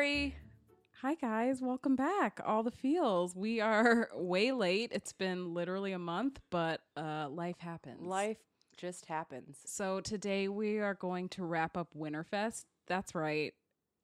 Carrie. Hi, guys. Welcome back. All the feels. We are way late. It's been literally a month, but uh, life happens. Life just happens. So today we are going to wrap up Winterfest. That's right.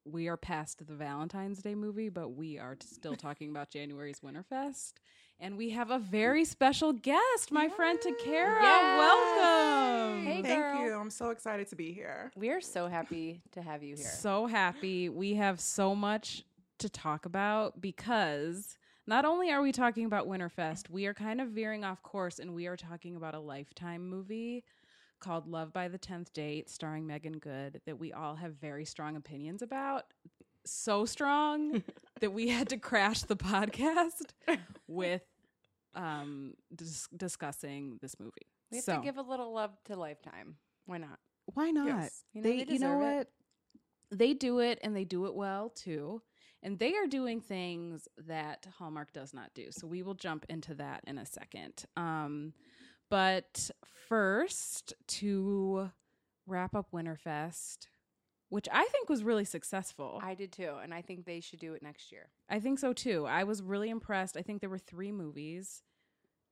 We are past the Valentine's Day movie, but we are still talking about January's Winterfest. And we have a very special guest, my friend Takara. Yes. Welcome. Hey, Thank girl. you. I'm so excited to be here. We are so happy to have you here. So happy. We have so much to talk about because not only are we talking about Winterfest, we are kind of veering off course and we are talking about a lifetime movie called Love by the 10th Date starring Meagan Good that we all have very strong opinions about. So strong that we had to crash the podcast with um dis- discussing this movie. we have so, to give a little love to Lifetime. Why not? why not? Yes. You know, they, they you know deserve it. what? They do it and they do it well too. And they are doing things that Hallmark does not do. So we will jump into that in a second. Um, but first, to wrap up Winterfest, which I think was really successful. I did too, and I think they should do it next year. I think so too. I was really impressed. I think there were three movies,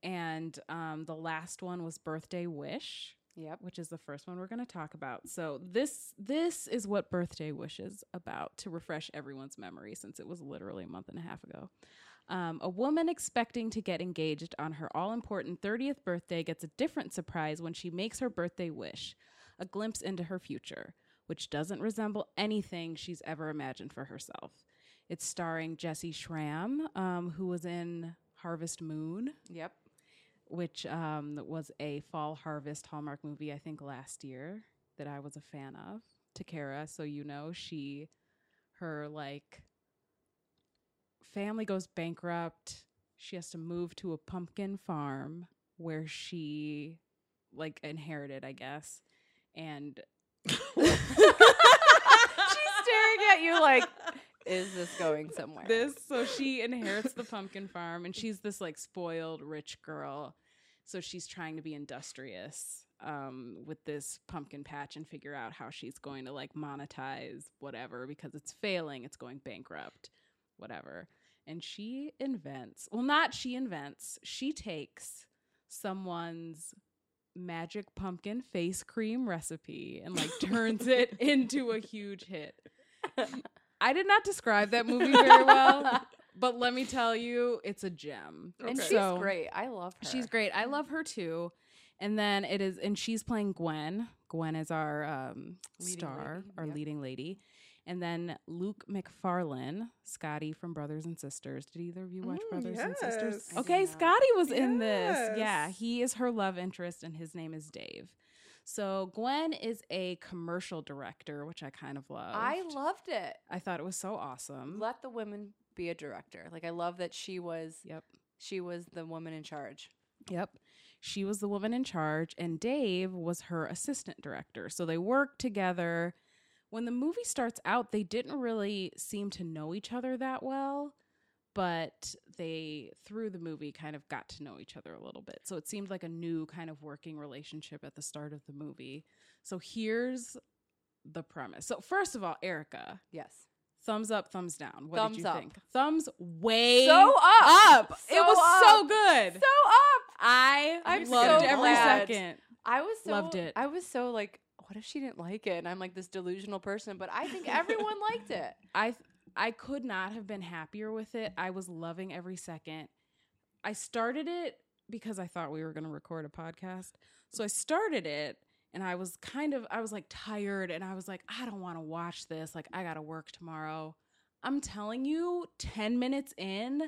and um, the last one was Birthday Wish Yep. which is the first one we're going to talk about. So this this is what Birthday Wish is about to refresh everyone's memory since it was literally a month and a half ago. Um, a woman expecting to get engaged on her all important 30th birthday gets a different surprise when she makes her birthday wish, a glimpse into her future, which doesn't resemble anything she's ever imagined for herself. It's starring Jessy Schram, um, who was in Harvest Moon Yep. which um, was a fall harvest Hallmark movie, I think last year that I was a fan of. Takara, so you know, she, her like family goes bankrupt. She has to move to a pumpkin farm where she like inherited, I guess. And She's staring at you like, is this going somewhere? this so she inherits the pumpkin farm and she's this like spoiled rich girl so she's trying to be industrious um, with this pumpkin patch and figure out how she's going to like monetize whatever because it's failing it's going bankrupt whatever and she invents well not she invents she takes someone's magic pumpkin face cream recipe and like turns it into a huge hit I did not describe that movie very well, but let me tell you, it's a gem. and Okay. she's So- great. I love her. She's great. I love her too. And then it is, and she's playing Gwen. Gwen is our um, Leading star, lady, our yep. leading lady. And then Luke Macfarlane, Scotty from Brothers and Sisters. Did either of you watch Mm, Brothers and Sisters? I Okay, not. Scotty was in this. Yeah, he is her love interest, and his name is Dave. So Gwen is a commercial director, which I kind of love. I loved it. I thought it was so awesome. Let the women be a director. Like I love that she was Yep. she was the woman in charge. Yep. She was the woman in charge, and Dave was her assistant director. So they worked together. When the movie starts out, they didn't really seem to know each other that well, but they, through the movie, kind of got to know each other a little bit. So it seemed like a new kind of working relationship at the start of the movie. So here's the premise. So, first of all, Erica, Yes. thumbs up, thumbs down. What Thumbs did you up. think? Thumbs way So up. up. So it was up. so good. So up. I I'm loved so every glad. second. I was so Loved it. I was so like, what if she didn't like it? And I'm like this delusional person, but I think everyone liked it. I I could not have been happier with it. I was loving every second. I started it because I thought we were going to record a podcast. So I started it and I was kind of I was like tired and I was like I don't want to watch this. Like I got to work tomorrow. I'm telling you 10 minutes in,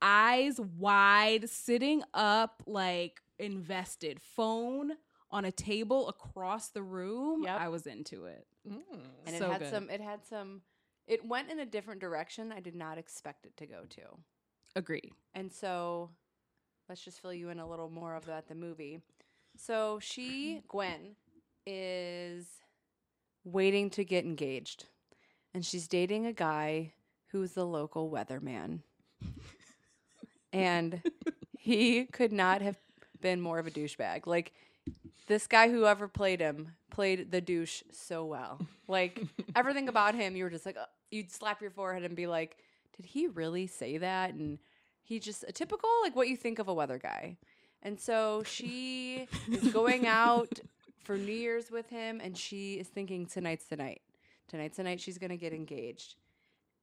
eyes wide, sitting up like invested, phone on a table across the room. Yep. I was into it. Mm. And So it had good. some it had some it went in a different direction I did not expect it to go to. Agree. And so let's just fill you in a little more of that the movie. So she, Gwen, is waiting to get engaged. And she's dating a guy who's the local weatherman. and he could not have been more of a douchebag. Like this guy, whoever played him, played the douche so well. Like everything about him, you were just like, "Uh, you'd slap your forehead and be like, "Did he really say that?" And he just a typical like what you think of a weather guy. And so she is going out for New Year's with him, and she is thinking tonight's the night. Tonight's the night she's gonna get engaged,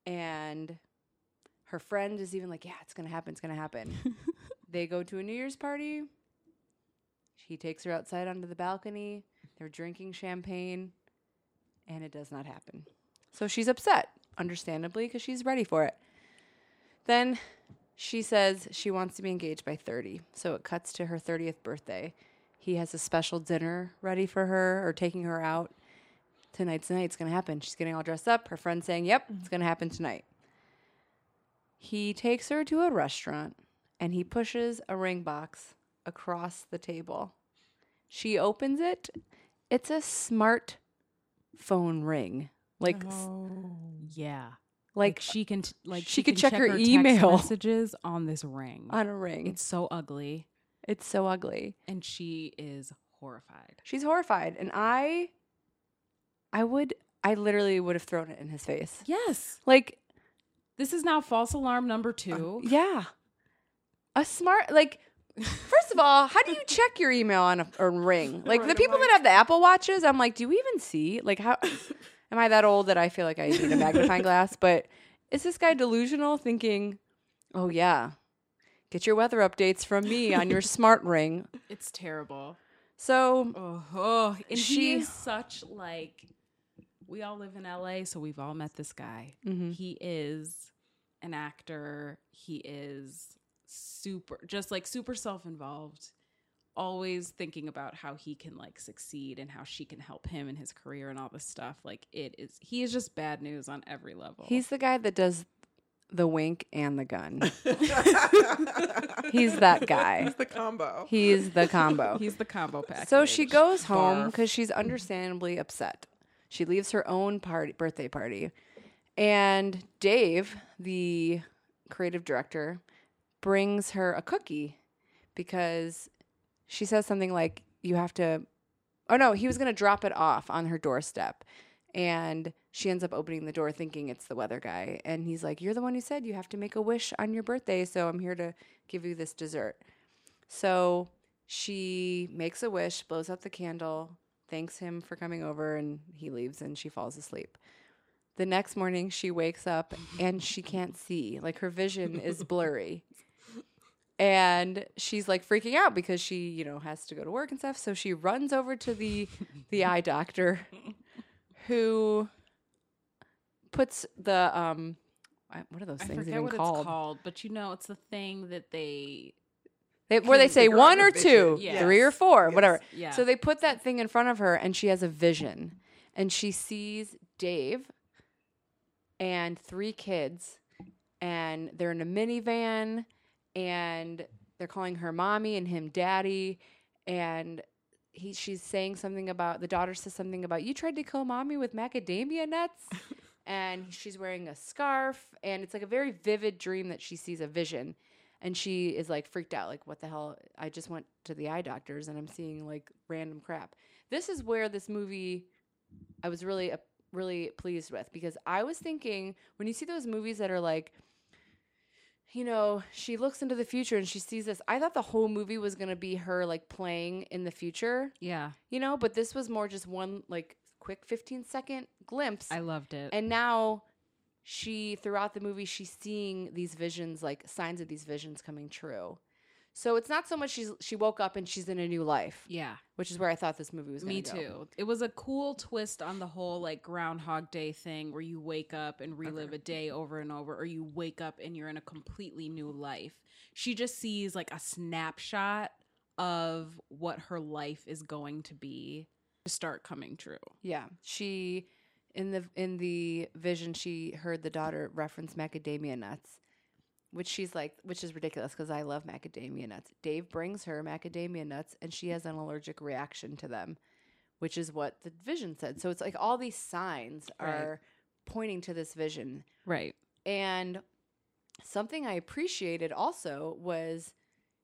and her friend is even like, "Yeah, it's gonna happen. It's gonna happen." they go to a New Year's party. He takes her outside onto the balcony. They're drinking champagne, and it does not happen. So she's upset, understandably, because she's ready for it. Then she says she wants to be engaged by 30. So it cuts to her 30th birthday. He has a special dinner ready for her or taking her out. Tonight's the night. It's going to happen. She's getting all dressed up. Her friend's saying, Yep, it's mm-hmm. going to happen tonight. He takes her to a restaurant and he pushes a ring box across the table. She opens it. It's a smart phone ring. Like s- oh, Yeah. like she can t- like she could check check her text email. messages on this ring. on a ring. It's so ugly, It's so ugly. and she is horrified. She's horrified, and I, I would, I literally would have thrown it in his face. Yes, Like, this is now false alarm number two. Um, yeah, a smart like. First of all, how do you check your email on a, a ring? Like the people that have the Apple watches, I'm like, do you even see? Like, how am I that old that I feel like I need a magnifying glass? But is this guy delusional, thinking, oh yeah, get your weather updates from me on your smart ring? It's terrible. So Oh, oh. and She- he is such like. We all live in LA, so we've all met this guy. Mhm. He is an actor. He is super, just like super self-involved. Always thinking about how he can like succeed and how she can help him in his career and all this stuff. Like it is, he is just bad news on every level. He's the guy that does the wink and the gun. He's that guy. He's the combo. He's the combo. he's the combo pack. So she goes home because she's understandably upset. She leaves her own party, birthday party, and Dave, the creative director, brings her a cookie because she says something like, "You have to." Oh no, he was going to drop it off on her doorstep, and she ends up opening the door thinking it's the weather guy, and he's like, "You're the one who said you have to make a wish on your birthday, so I'm here to give you this dessert." So she makes a wish, blows out the candle, thanks him for coming over, and he leaves and she falls asleep. The next morning, she wakes up and she can't see. Like her vision is blurry. And she's like freaking out because she, you know, has to go to work and stuff. So she runs over to the the eye doctor who puts the um what are those I things forget even what called? it's called, but you know, it's the thing that they They, where they say one or two, vision. three or four, Yes. whatever. Yeah. So they put that thing in front of her, and she has a vision, and she sees Dave and three kids, and they're in a minivan, and they're calling her mommy and him daddy, and he she's saying something about the daughter says something about you tried to kill mommy with macadamia nuts. And she's wearing a scarf, and it's like a very vivid dream that she sees a vision. And she is like freaked out like what the hell? I just went to the eye doctors and i'm seeing like random crap. This is where this movie i was really uh, really pleased with because i was thinking when you see those movies that are like you know she looks into the future and she sees this. I thought the whole movie was going to be her like playing in the future. Yeah, you know but this was more just one like quick 15 second glimpse. I loved it. and now she throughout the movie she's seeing these visions like signs of these visions coming true so it's not so much she's she woke up and she's in a new life yeah, which is where i thought this movie was me go. too. It was a cool twist on the whole like Groundhog Day thing, where you wake up and relive a day over and over, or you wake up and you're in a completely new life. She just sees like a snapshot of what her life is going to be to start coming true. yeah she in the in the vision she heard the daughter reference macadamia nuts which she's like which is ridiculous because i love macadamia nuts dave brings her macadamia nuts and she has an allergic reaction to them which is what the vision said so it's like all these signs Right. are pointing to this vision Right. And something I appreciated also was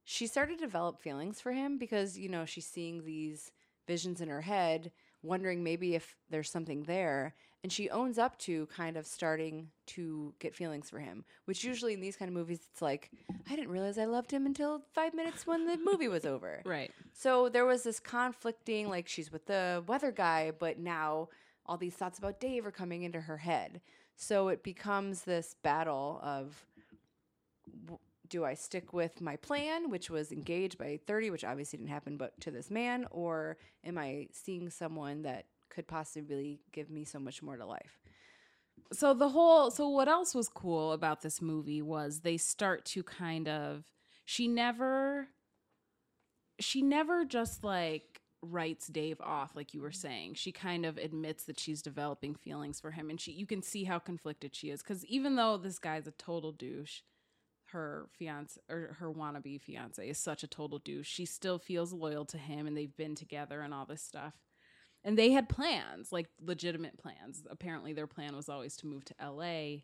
she started to develop feelings for him because, you know, she's seeing these visions in her head, wondering maybe if there's something there. And she owns up to kind of starting to get feelings for him. Which usually in these kind of movies, it's like I didn't realize I loved him until five minutes when the movie was over. Right. So there was this conflicting, like she's with the weather guy, but now all these thoughts about Dave are coming into her head. So it becomes this battle of w- do I stick with my plan, which was engaged by 30, which obviously didn't happen, but to this man, or am I seeing someone that could possibly give me so much more to life? so the whole so what else was cool about this movie was they start to kind of she never she never just like writes Dave off like you were saying. She kind of admits that she's developing feelings for him and she you can see how conflicted she is cuz even though this guy's a total douche, her fiance or her wannabe fiance is such a total douche. She still feels loyal to him and they've been together and all this stuff. And they had plans, like legitimate plans. Apparently their plan was always to move to LA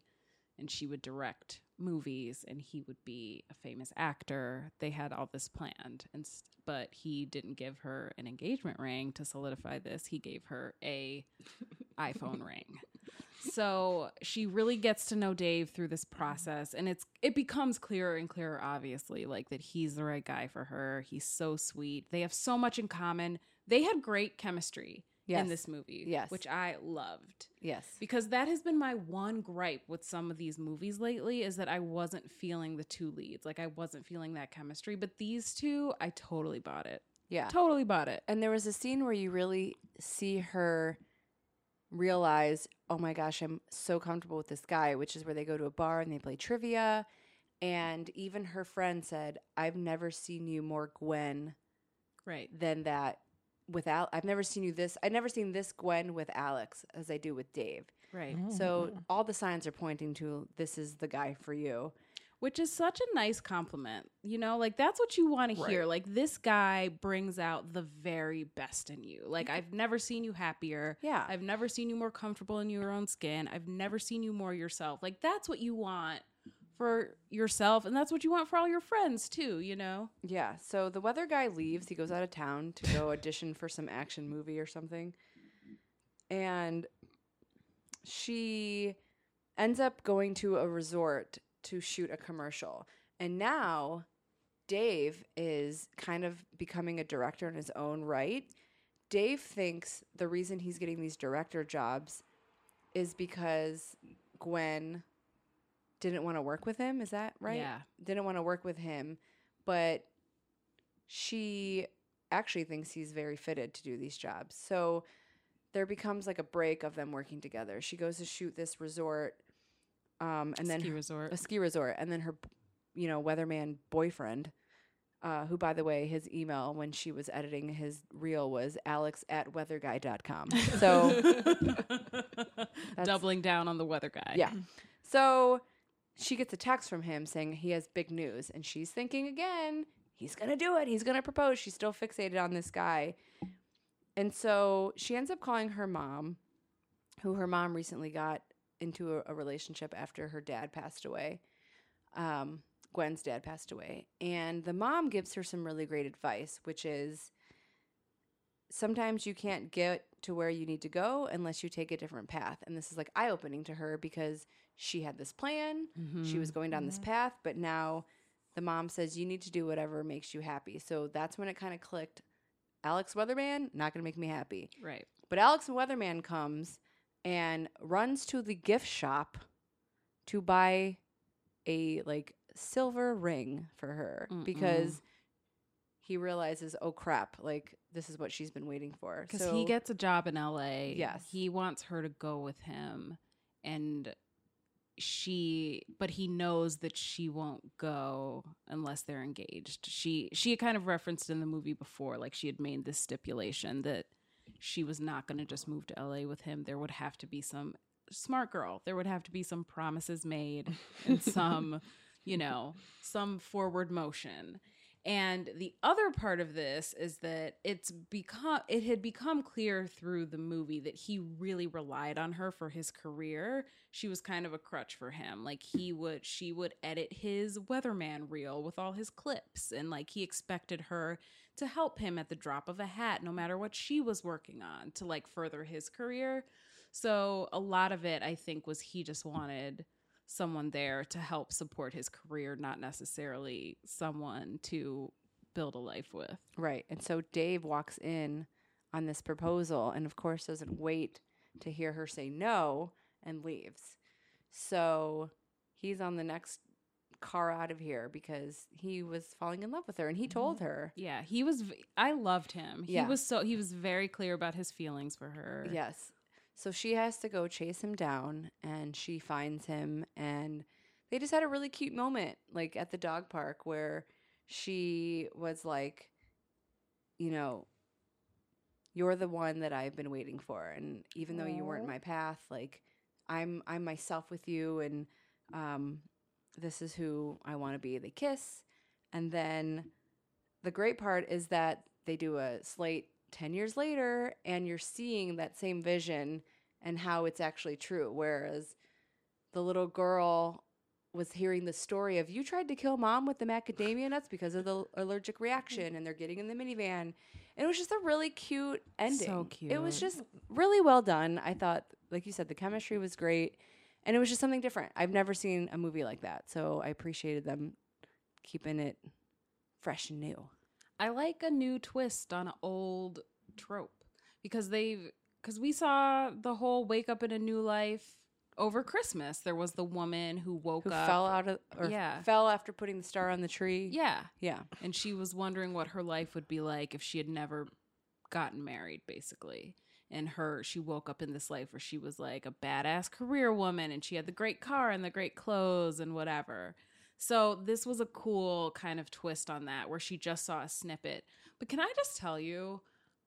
and she would direct movies and he would be a famous actor. They had all this planned and but he didn't give her an engagement ring to solidify this. He gave her a iPhone ring. So she really gets to know Dave through this process and it's it becomes clearer and clearer obviously like that he's the right guy for her. He's so sweet. They have so much in common. They had great chemistry Yes. in this movie, Yes. which I loved Yes. because that has been my one gripe with some of these movies lately is that I wasn't feeling the two leads. Like I wasn't feeling that chemistry, but these two, I totally bought it. Yeah. Totally bought it. And there was a scene where you really see her realize, oh my gosh, I'm so comfortable with this guy, which is where they go to a bar and they play trivia. And even her friend said, I've never seen you more Gwen Right. than that with Al. I've never seen you this. I've never seen this Gwen with Alex as I do with Dave. Right. Oh, so all the signs are pointing to this is the guy for you. Which is such a nice compliment. You know, like that's what you want to hear. Like this guy brings out the very best in you. Like I've never seen you happier. Yeah. I've never seen you more comfortable in your own skin. I've never seen you more yourself. Like that's what you want for yourself and that's what you want for all your friends too, you know? Yeah. So the weather guy leaves. He goes out of town to go audition for some action movie or something. And she ends up going to a resort to shoot a commercial. And now Dave is kind of becoming a director in his own right. Dave thinks the reason he's getting these director jobs is because Gwen didn't want to work with him. Is that right? Yeah. Didn't want to work with him, but she actually thinks he's very fitted to do these jobs. So there becomes like a break of them working together. She goes to shoot this resort, um, and then Ski her- resort. a ski resort, and then her, you know, weatherman boyfriend, uh, who by the way, his email when she was editing his reel was alex at weatherguy.com. So doubling down on the weather guy. yeah. So she gets a text from him saying he has big news, and she's thinking again, he's gonna do it. He's gonna propose. She's still fixated on this guy, and so she ends up calling her mom, who her mom recently got into a, a relationship after her dad passed away. Um, Gwen's dad passed away, and the mom gives her some really great advice, which is sometimes you can't get to where you need to go unless you take a different path. And this is like eye opening to her because she had this plan, she was going down this mm-hmm. path, but now the mom says you need to do whatever makes you happy. So that's when it kind of clicked. Alex Weatherman, not going to make me happy. Right. But Alex Weatherman comes and runs to the gift shop to buy a like silver ring for her Mm-mm. because he realizes, oh crap, like this is what she's been waiting for. Because So he gets a job in LA. Yes. He wants her to go with him. And she but he knows that she won't go unless they're engaged. She she had kind of referenced in the movie before, like she had made this stipulation that she was not gonna just move to LA with him. There would have to be some smart girl. There would have to be some promises made and some, you know, some forward motion. And the other part of this is that it's become it had become clear through the movie that he really relied on her for his career. She was kind of a crutch for him. Like he would she would edit his weatherman reel with all his clips and like he expected her to help him at the drop of a hat no matter what she was working on to like further his career. So a lot of it, I think, was he just wanted someone there to help support his career, not necessarily someone to build a life with. Right. And so Dave walks in on this proposal and, of course, doesn't wait to hear her say no and leaves. So he's on the next car out of here because he was falling in love with her and he mm-hmm. told her. Yeah, he was. v- I loved him. He Yeah. was so. He was very clear about his feelings for her. Yes. So she has to go chase him down and she finds him and they just had a really cute moment like at the dog park where she was like you know you're the one that I've been waiting for and even though you weren't my path like I'm I'm myself with you and um this is who I want to be. They kiss and then the great part is that they do a slate 10 years later and you're seeing that same vision and how it's actually true. Whereas the little girl was hearing the story of you tried to kill mom with the macadamia nuts because of the allergic reaction and they're getting in the minivan. And it was just a really cute ending So cute. it was just really well done. I thought like you said the chemistry was great and it was just something different. I've never seen a movie like that so i appreciated them keeping it fresh and new I like a new twist on an old trope because they've because we saw the whole wake up in a new life over Christmas. There was the woman who woke who up. fell out of or Yeah. fell after putting the star on the tree. Yeah, Yeah. and she was wondering what her life would be like if she had never gotten married basically and her she woke up in this life where she was like a badass career woman and she had the great car and the great clothes and whatever so this was a cool kind of twist on that where she just saw a snippet but can i just tell you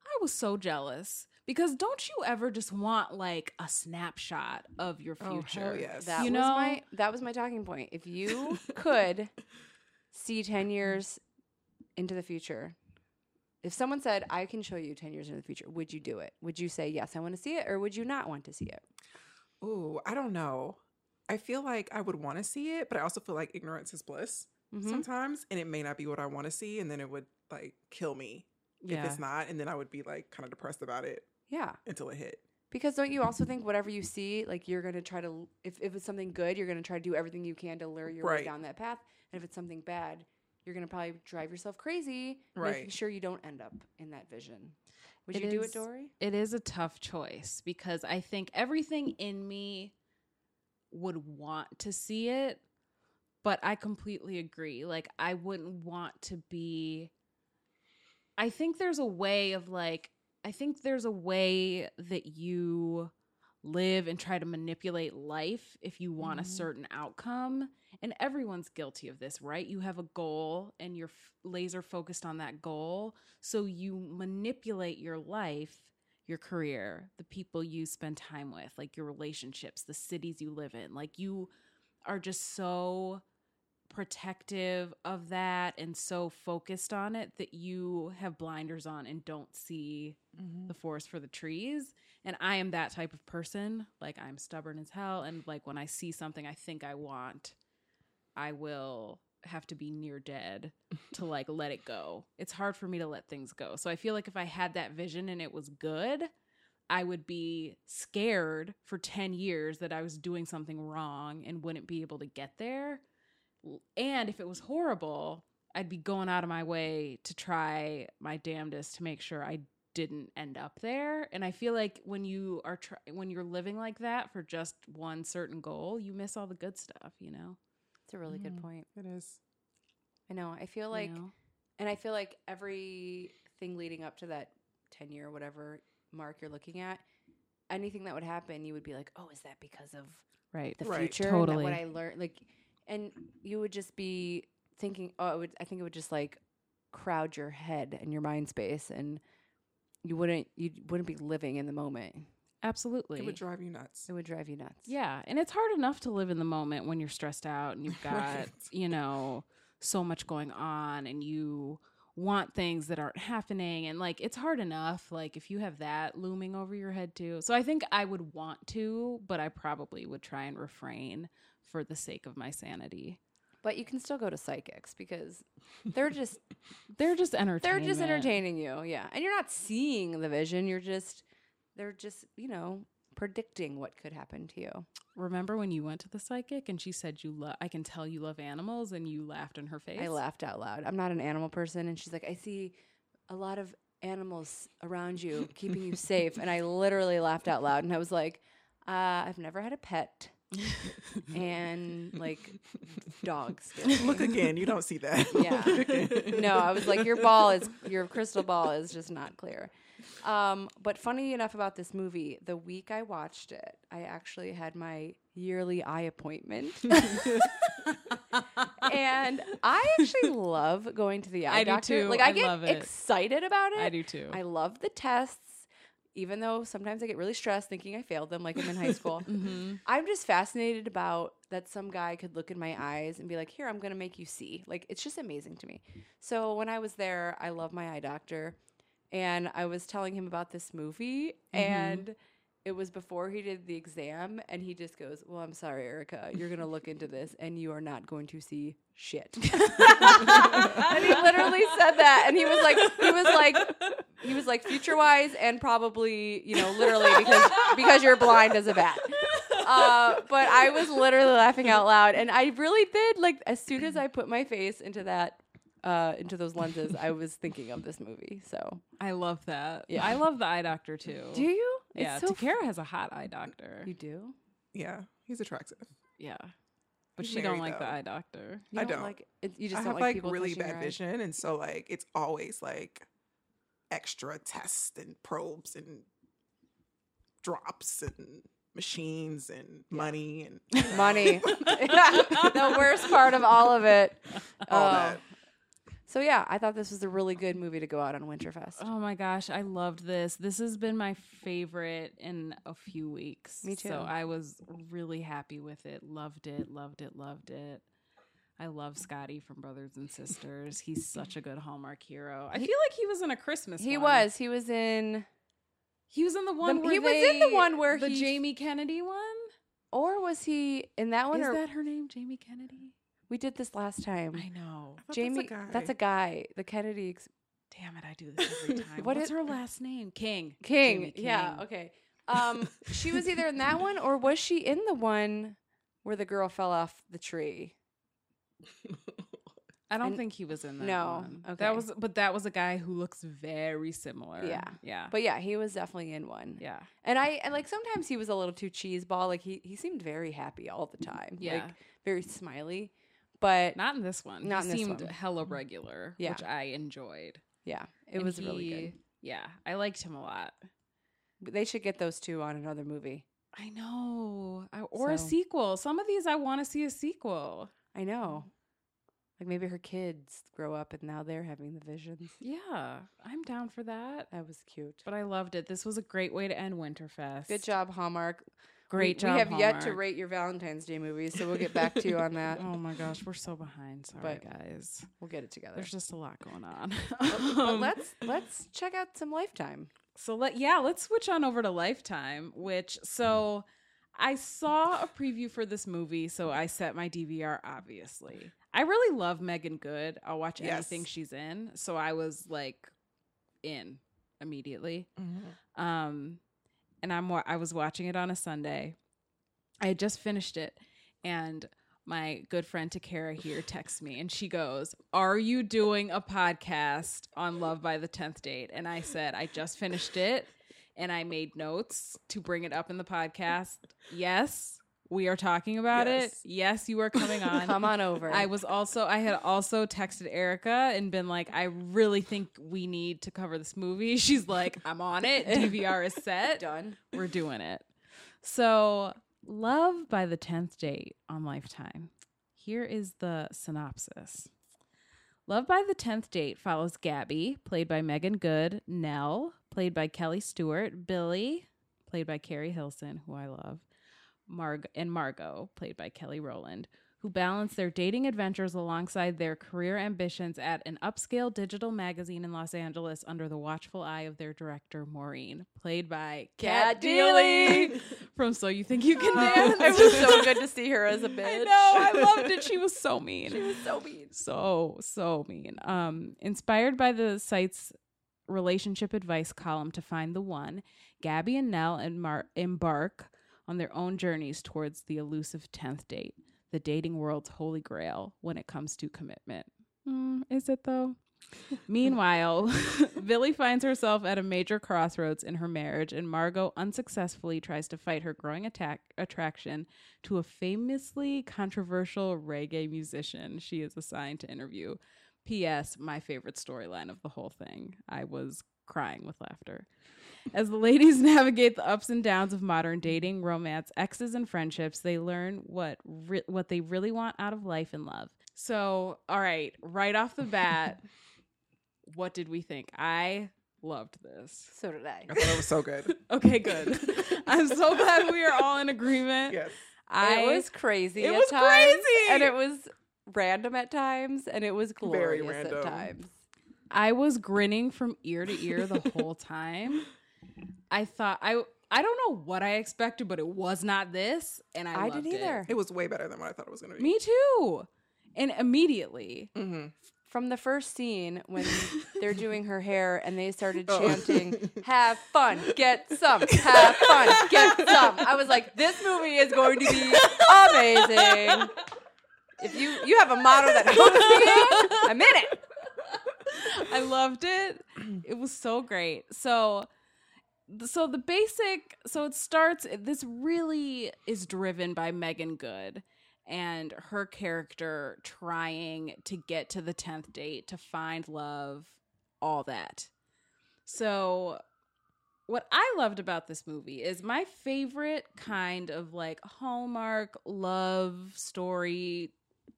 i was so jealous because don't you ever just want like a snapshot of your Oh, future hell yes. That You was know? my that was my talking point. If you could see 10 years into the future, if someone said, I can show you 10 years into the future, would you do it? Would you say, yes, I want to see it, or would you not want to see it? Ooh, I don't know. I feel like I would want to see it, but I also feel like ignorance is bliss Mhm. sometimes, and it may not be what I want to see, and then it would like kill me if it's not, and then I would be like kind of depressed about it Yeah. until it hit. Because don't you also think whatever you see, like you're going to try to, if, if it's something good, you're going to try to do everything you can to lure your way down that path. And if it's something bad, you're going to probably drive yourself crazy, making Right. sure you don't end up in that vision. Would It you do it, Dory? it is a tough choice because I think everything in me would want to see it, but I completely agree. Like, I wouldn't want to be. I think there's a way of like, I think there's a way that you live and try to manipulate life if you want a Mhm. certain outcome. And everyone's guilty of this, right? You have a goal and you're f- laser focused on that goal. So you manipulate your life, your career, the people you spend time with, like your relationships, the cities you live in. Like you are just so protective of that and so focused on it that you have blinders on and don't see mm-hmm. the forest for the trees. And I am that type of person. Like I'm stubborn as hell. And like when I see something I think I want, I will have to be near dead to like let it go. It's hard for me to let things go. So I feel like if I had that vision and it was good, I would be scared for 10 years that I was doing something wrong and wouldn't be able to get there. And if it was horrible, I'd be going out of my way to try my damnedest to make sure I didn't end up there. And I feel like when you are try- when you're living like that for just one certain goal, you miss all the good stuff, you know. It's a really good Mhm. point. It is. I know. I feel You like, know? and I feel like everything leading up to that 10 year, whatever mark you're looking at, anything that would happen, you would be like, oh, is that because of right. the Right. future? Totally. what I learned? Like, and you would just be thinking, oh, it would, I think it would just like crowd your head and your mind space and you wouldn't, you wouldn't be living in the moment. Absolutely. It would drive you nuts. It would drive you nuts. Yeah, and it's hard enough to live in the moment when you're stressed out and you've got, Right. you know, so much going on and you want things that aren't happening and like it's hard enough like if you have that looming over your head too. So I think I would want to, but I probably would try and refrain for the sake of my sanity. But you can still go to psychics because they're just They're just entertaining. they're just entertaining you yeah and you're not seeing the vision you're just they're just you know predicting what could happen to you. Remember when you went to the psychic and she said you love I can tell you love animals and you laughed in her face? I laughed out loud. I'm not an animal person. And she's like, I see a lot of animals around you, keeping you safe. And I literally laughed out loud. And I was like, uh, I've never had a pet. and like dogs. scare. Look again. You don't see that. Yeah. no, I was like, your ball is your crystal ball is just not clear. Um, but funny enough about this movie, the week I watched it, I actually had my yearly eye appointment. and I actually love going to the eye I do doctor. too. Like I, I get love it. excited about it. I do too. I love the tests, even though sometimes I get really stressed thinking I failed them, like I'm in high school. mm-hmm. I'm just fascinated about that some guy could look in my eyes and be like, "Here, I'm going to make you see." Like it's just amazing to me. So when I was there, I love my eye doctor, and I was telling him about this movie, and it was before he did the exam, and he just goes, "Well, I'm sorry, Erica, you're going to look into this, and you are not going to see shit." and he literally said that, and he was like, he was like, he was like future wise and probably you know literally because because you're blind as a bat uh, but i was literally laughing out loud and i really did like as soon as i put my face into that uh, into those lenses i was thinking of this movie so I love that. Yeah. I love the eye doctor too. do you yeah, it's so Takara has a hot eye doctor. you do Yeah, he's attractive. Yeah. But she don't married, like the eye doctor. you I don't. like it, you just I don't have like, like really bad vision, and so like it's always like extra tests and probes and drops and machines and money and money the worst part of all of it all Oh. So yeah i thought this was a really good movie to go out on winterfest Oh my gosh, I loved this. This has been my favorite in a few weeks. Me too. So I was really happy with it. Loved it, loved it, loved it. I love Scotty from Brothers and Sisters. He's such a good Hallmark hero. I He- feel like he was in a Christmas. Movie. He one. was he was in He was in the one. where he was in the one where the he- Jamie Kennedy one. or was he in that one Is or that her name, Jamie Kennedy? We did this last time I know. I jamie that's a guy the kennedy ex- Damn it, I do this every time. What What's is- her last name? King. king Jamie yeah okay um she was either in that one or was she in the one where the girl fell off the tree I don't And- think he was in that. No, one. okay. That was, but that was a guy who looks very similar. Yeah. yeah, but yeah he was definitely in one yeah, and i and like sometimes he was a little too cheeseball like he he seemed very happy all the time yeah. like very smiley but Not in this one. Not he in this seemed one. hella regular, Yeah. which I enjoyed. yeah it And was really good Yeah, I liked him a lot. They should get those two on another movie I know, I, or a sequel. Some of these I want to see a sequel. i know like maybe her kids grow up and now they're having the visions Yeah, I'm down for that. that was cute But I loved it. This was a great way to end Winterfest. Good job, Hallmark. Great we, job. We have yet to rate your Valentine's Day movies, so we'll get back to you on that. Oh my gosh, we're so behind. Sorry, But- guys. We'll get it together. There's just a lot going on. but Um, let's let's check out some Lifetime. So let yeah, let's switch on over to Lifetime, which so I saw a preview for this movie, so I set my DVR obviously. I really love Meagan Good. I'll watch Yes. anything she's in, so I was like in immediately. Mhm. Um and I'm wa- I was watching it on a Sunday. I had just finished it and my good friend Takara here texts me and she goes, Are you doing a podcast on Love by the 10th Date? And I said, I just finished it and I made notes to bring it up in the podcast. Yes, we are talking about it. Yes. Yes, you are coming on. Come on over. I was also I had also texted Erica and been like, I really think we need to cover this movie. She's like, I'm on it. DVR is set. done. We're doing it. So, Love by the 10th Date on Lifetime. Here is the synopsis. Love by the 10th Date follows Gabby, played by Meagan Good, Nell, played by Kellee Stewart, Billy, played by Keri Hilson, who I love, Marg- and Margot, played by Kelly Rowland, who balance their dating adventures alongside their career ambitions at an upscale digital magazine in Los Angeles under the watchful eye of their director, Maureen, played by Kat Cat Deeley from So You Think You Can Dance. it was so good to see her as a bitch. I know, I loved it. She was so mean she was so mean. so so mean um inspired by the site's relationship advice column to find the one, Gabby and Nell and embar- embark on their own journeys towards the elusive 10th date, the dating world's holy grail when it comes to commitment. Mm, is it though? Meanwhile, Billy finds herself at a major crossroads in her marriage, and Margot unsuccessfully tries to fight her growing attack attraction to a famously controversial reggae musician she is assigned to interview. P.S. My favorite storyline of the whole thing. I was crying with laughter. As the ladies navigate the ups and downs of modern dating, romance, exes, and friendships, they learn what re- what they really want out of life and love. So, all right, right off the bat, what did we think? I loved this. So did I. I thought it was so good. Okay, good. I'm so glad we are all in agreement. yes. I it was crazy. it at was times, crazy! and it was random at times, and it was Very glorious at times. I was grinning from ear to ear the whole time. I thought I I don't know what I expected, but it was not this, and I, I loved didn't either. It was way better than what I thought it was going to be. Me too. And immediately, Mm-hmm. From the first scene when they're doing her hair and they started Oh. chanting, "Have fun, get some. Have fun, get some." I was like, "This movie is going to be amazing." If you you have a model that hooks me, I'm in it. I loved it. It was so great. So so the basic so it starts this really is driven by Meagan Good and her character trying to get to the 10th date to find love all that. So what I loved about this movie is my favorite kind of like Hallmark love story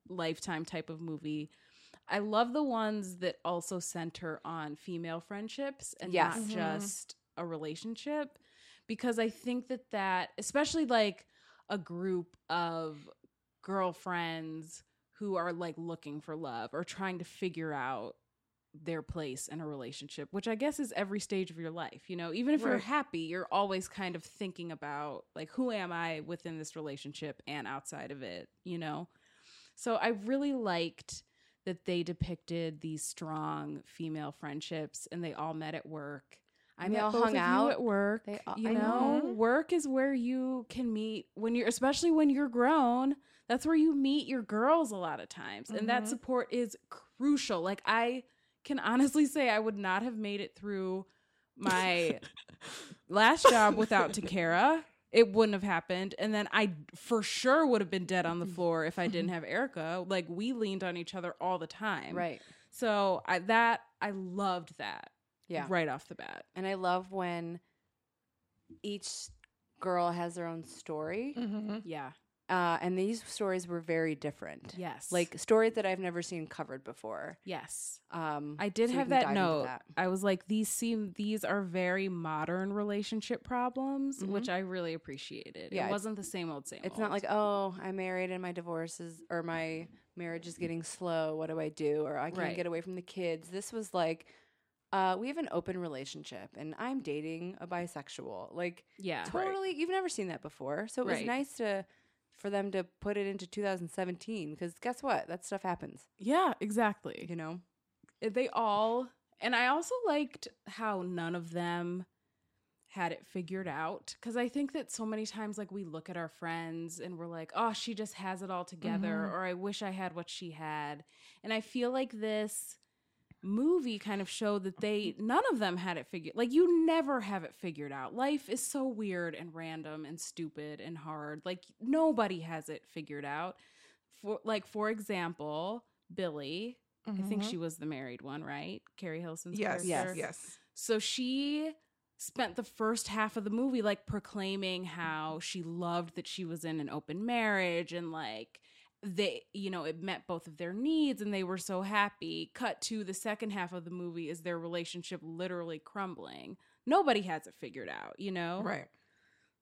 lifetime type of movie. I love the ones that also center on female friendships and Yes. not Mhm. just a relationship because I think that that especially like a group of girlfriends who are like looking for love or trying to figure out their place in a relationship, which I guess is every stage of your life. You know, even if you're happy, you're always kind of thinking about like who am I within this relationship and outside of it, you know? So I really liked that they depicted these strong female friendships and they all met at work. I met all both hung of you out. at work. They all- you know, know. work is where you can meet when you're, especially when you're grown. That's where you meet your girls a lot of times, and that Mhm. support is crucial. Like I can honestly say, I would not have made it through my last job without Takara. It wouldn't have happened. And then I for sure would have been dead on the floor if I didn't have Erica. Like we leaned on each other all the time. Right. So I that I loved that. Yeah. Right off the bat. And I love when each girl has their own story. Mm-hmm. Yeah. Uh, and these stories were very different. Yes. Like stories that I've never seen covered before. yes. Um, I did so have that note. that. I was like, these seem these are very modern relationship problems, Mhm. which I really appreciated. Yeah, it wasn't the same old same. It's not like, oh, I'm married and my divorce is, or my marriage is getting slow. What do I do? Or I can't Right. get away from the kids. This was like, uh, we have an open relationship and I'm dating a bisexual. Like, yeah, totally, you've never seen that before. So it was Right. nice to, for them to put it into 2017 because guess what? That stuff happens, yeah, exactly. you know? they all and i also liked how none of them had it figured out because i think that so many times like we look at our friends and we're like oh she just has it all together Mhm. or i wish i had what she had and i feel like this movie kind of showed that they none of them had it figured like you never have it figured out life is so weird and random and stupid and hard like nobody has it figured out for like for example billy I think Mm-hmm. she was the married one, right? Keri Hilson's Yes. character. Yes. Yes. So she spent the first half of the movie like proclaiming how she loved that she was in an open marriage and like they you know it met both of their needs and they were so happy cut to the second half of the movie is their relationship literally crumbling nobody has it figured out you know Right.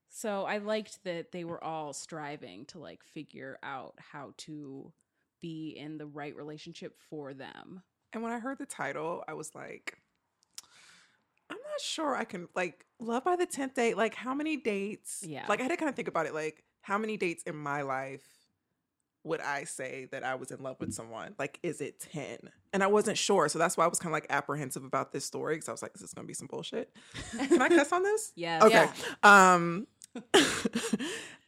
so I liked that they were all striving to like figure out how to be in the right relationship for them. And when I heard the title, I was like, I'm not sure I can like love by the tenth date. Like, how many dates? Yeah. Like, I had to kind of think about it. Like, how many dates in my life would I say that I was in love with someone? Like, is it 10? And I wasn't sure. So that's why I was kind of like apprehensive about this story because I was like, this is this going to be some bullshit? Can I cuss on this? Yes. Okay. Um,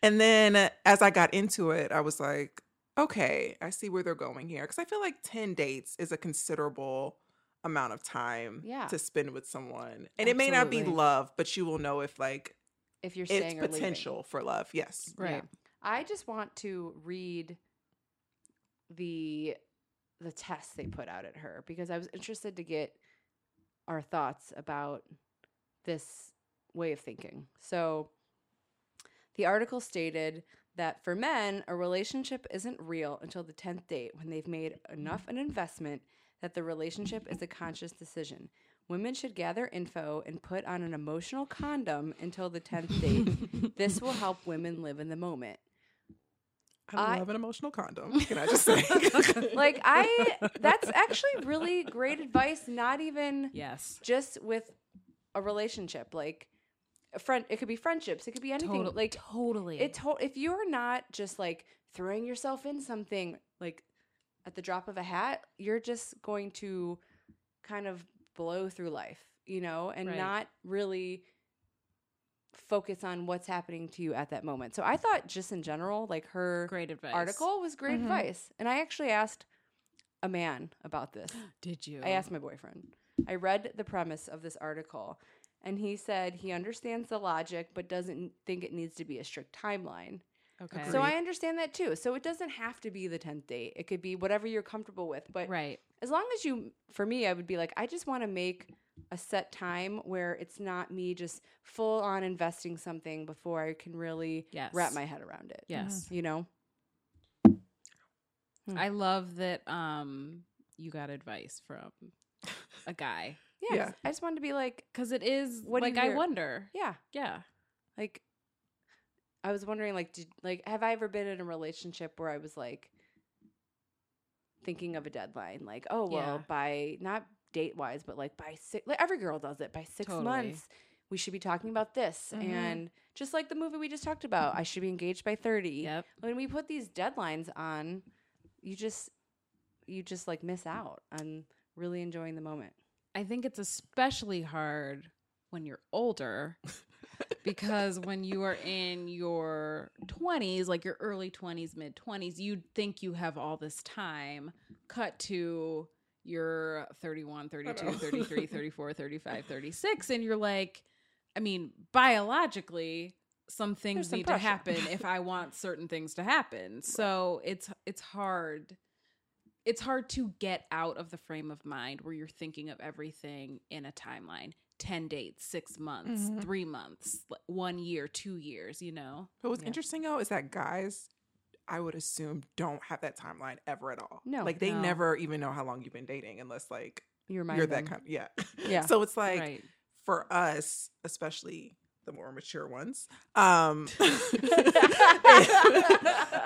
and then as I got into it, I was like, okay, I see where they're going here. Because I feel like 10 dates is a considerable amount of time Yeah. to spend with someone. And it may not be love, but you will know if like If you're it's staying or leaving. potential for love. Yes. Right. Yeah. I just want to read the the test they put out at her because I was interested to get our thoughts about this way of thinking. So the article stated that for men, a relationship isn't real until the 10th date when they've made enough an investment that the relationship is a conscious decision. Women should gather info and put on an emotional condom until the 10th date. this will help women live in the moment. I I- love an emotional condom. Can I just say? Like I that's actually really great advice not even Yes. just with a relationship like a friend it could be friendships, it could be anything. Total- like totally. it to- if you're not just like throwing yourself in something like at the drop of a hat, you're just going to kind of blow through life, you know, and Right. not really focus on what's happening to you at that moment. So I thought just in general, like her great advice. article was great Mhm. advice. And I actually asked a man about this. Did you? I asked my boyfriend. I read the premise of this article and he said he understands the logic but doesn't think it needs to be a strict timeline. Okay. So I understand that too. So it doesn't have to be the 10th date. It could be whatever you're comfortable with. But right. as long as you for me I would be like I just want to make a set time where it's not me just full on investing something before I can really Yes. wrap my head around it. Yes. You know? Hmm. I love that um you got advice from a guy Yeah. Yeah. 'cause I just wanted to be like, cuz it is What like I wonder. yeah, Yeah. like I was wondering like did like have I ever been in a relationship where I was like thinking of a deadline like oh well Yeah. by not date wise but like by six like every girl does it by 6 Totally. months we should be talking about this Mhm. and just like the movie we just talked about I should be engaged by 30 Yep. when we put these deadlines on you just you just like miss out on really enjoying the moment I think it's especially hard when you're older because when you are in your 20s, like your early 20s, mid 20s, you think you have all this time. Cut to your 31, 32, 33, 34, 35, 36 and you're like I mean, biologically some things some need pressure. to happen if I want certain things to happen. So it's it's hard it's hard to get out of the frame of mind where you're thinking of everything in a timeline 10 dates 6 months Mhm. 3 months like, 1 year 2 years you know But what's Yeah. interesting though is that guys, I would assume, don't have that timeline ever at all. No. like they No. never even know how long you've been dating unless like you remind you're them. that kind. Of, yeah, Yeah. So it's like right for us, especially the more mature ones, um,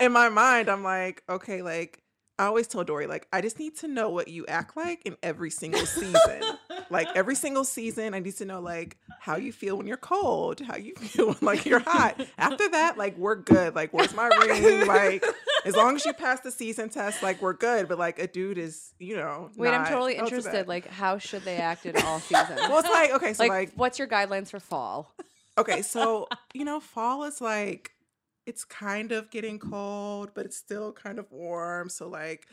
in my mind, I'm like, okay, like I always tell Dory, like I just need to know what you act like in every single season. like every single season, I need to know like how you feel when you're cold, how you feel when like you're hot. After that, like we're good. Like where's my ring? Like as long as you pass the season test, like we're good. But like a dude is, you know, Wait, I'm totally not interested. Like, how should they act in all seasons? well, it's like okay, so like, like what's your guidelines for fall? okay, so you know, fall is like it's kind of getting cold, but it's still kind of warm. So like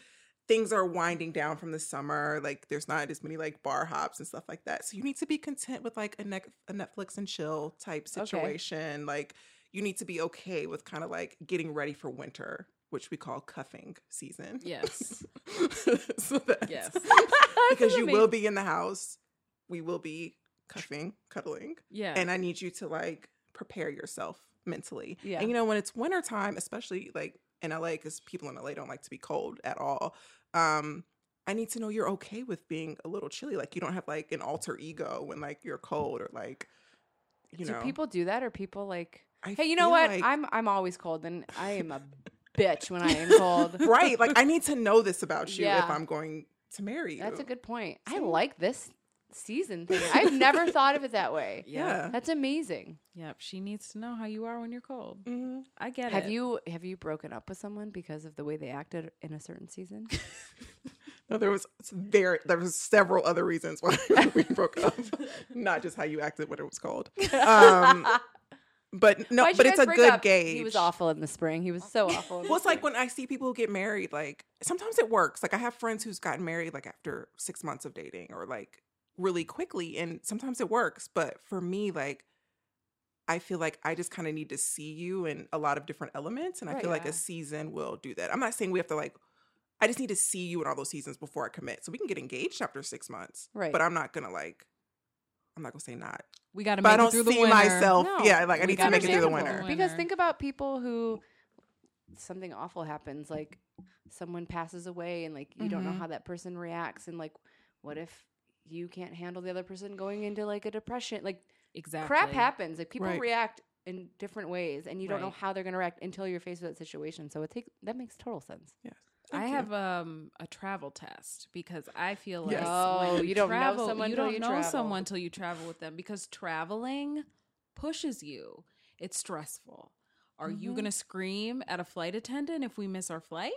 things are winding down from the summer. Like there's not as many like bar hops and stuff like that. So you need to be content with like a, ne- a Netflix and chill type Okay. situation. Like you need to be okay with kind of like getting ready for winter, which we call cuffing season. yes so yes because you will be in the house. We will be cuffing, cuddling yeah and I need you to like prepare yourself mentally. Yeah. And you know, when it's wintertime, especially like in LA, because people in LA don't like to be cold at all. Um, I need to know you're okay with being a little chilly. Like you don't have like an alter ego when like you're cold or like you do know. people do that, or people like, I hey, you know what? like- I'm I'm always cold, and I am a bitch when I am cold. right. Like I need to know this about you if I'm going to marry you. That's a good point. I like this season thing. I've never thought of it that way. Yeah. That's amazing. Yep. She needs to know how you are when you're cold. Mhm. I get Have it. you have you broken up with someone because of the way they acted in a certain season? No, there was s- very there was several other reasons why we broke up, not just how you acted, what it was called. Um, but no, Why'd but it's a good up? gauge. He was awful in the spring. He was so awful. in the Well, it's like when I see people get married, like sometimes it works. Like I have friends who's gotten married like after six months of dating or like really quickly, and sometimes it works. But for me, like I feel like I just kind of need to see you in a lot of different elements, and I Right, feel like a season will do that. I'm not saying we have to like. I just need to see you in all those seasons before I commit, so we can get engaged after six months. Right. But I'm not gonna like. I'm not gonna say not, we got to but make I it don't through the see winter. myself. No, yeah, like I we need to make it through the Understandable. winter. Because think about people who something awful happens, like someone passes away, and like you don't know Mhm. how that person reacts, and like what if you can't handle the other person going into like a depression? Like Exactly. crap happens. Like people Right. react in different ways, and you don't know how they're going to react until you're faced with that situation. So it takes that makes total sense. I Thank you. have um a travel test because I feel like Yes. Oh, when you don't know someone you don't you know travel. someone till you travel with them because traveling pushes you. It's stressful. Are you Mhm. gonna scream at a flight attendant if we miss our flight?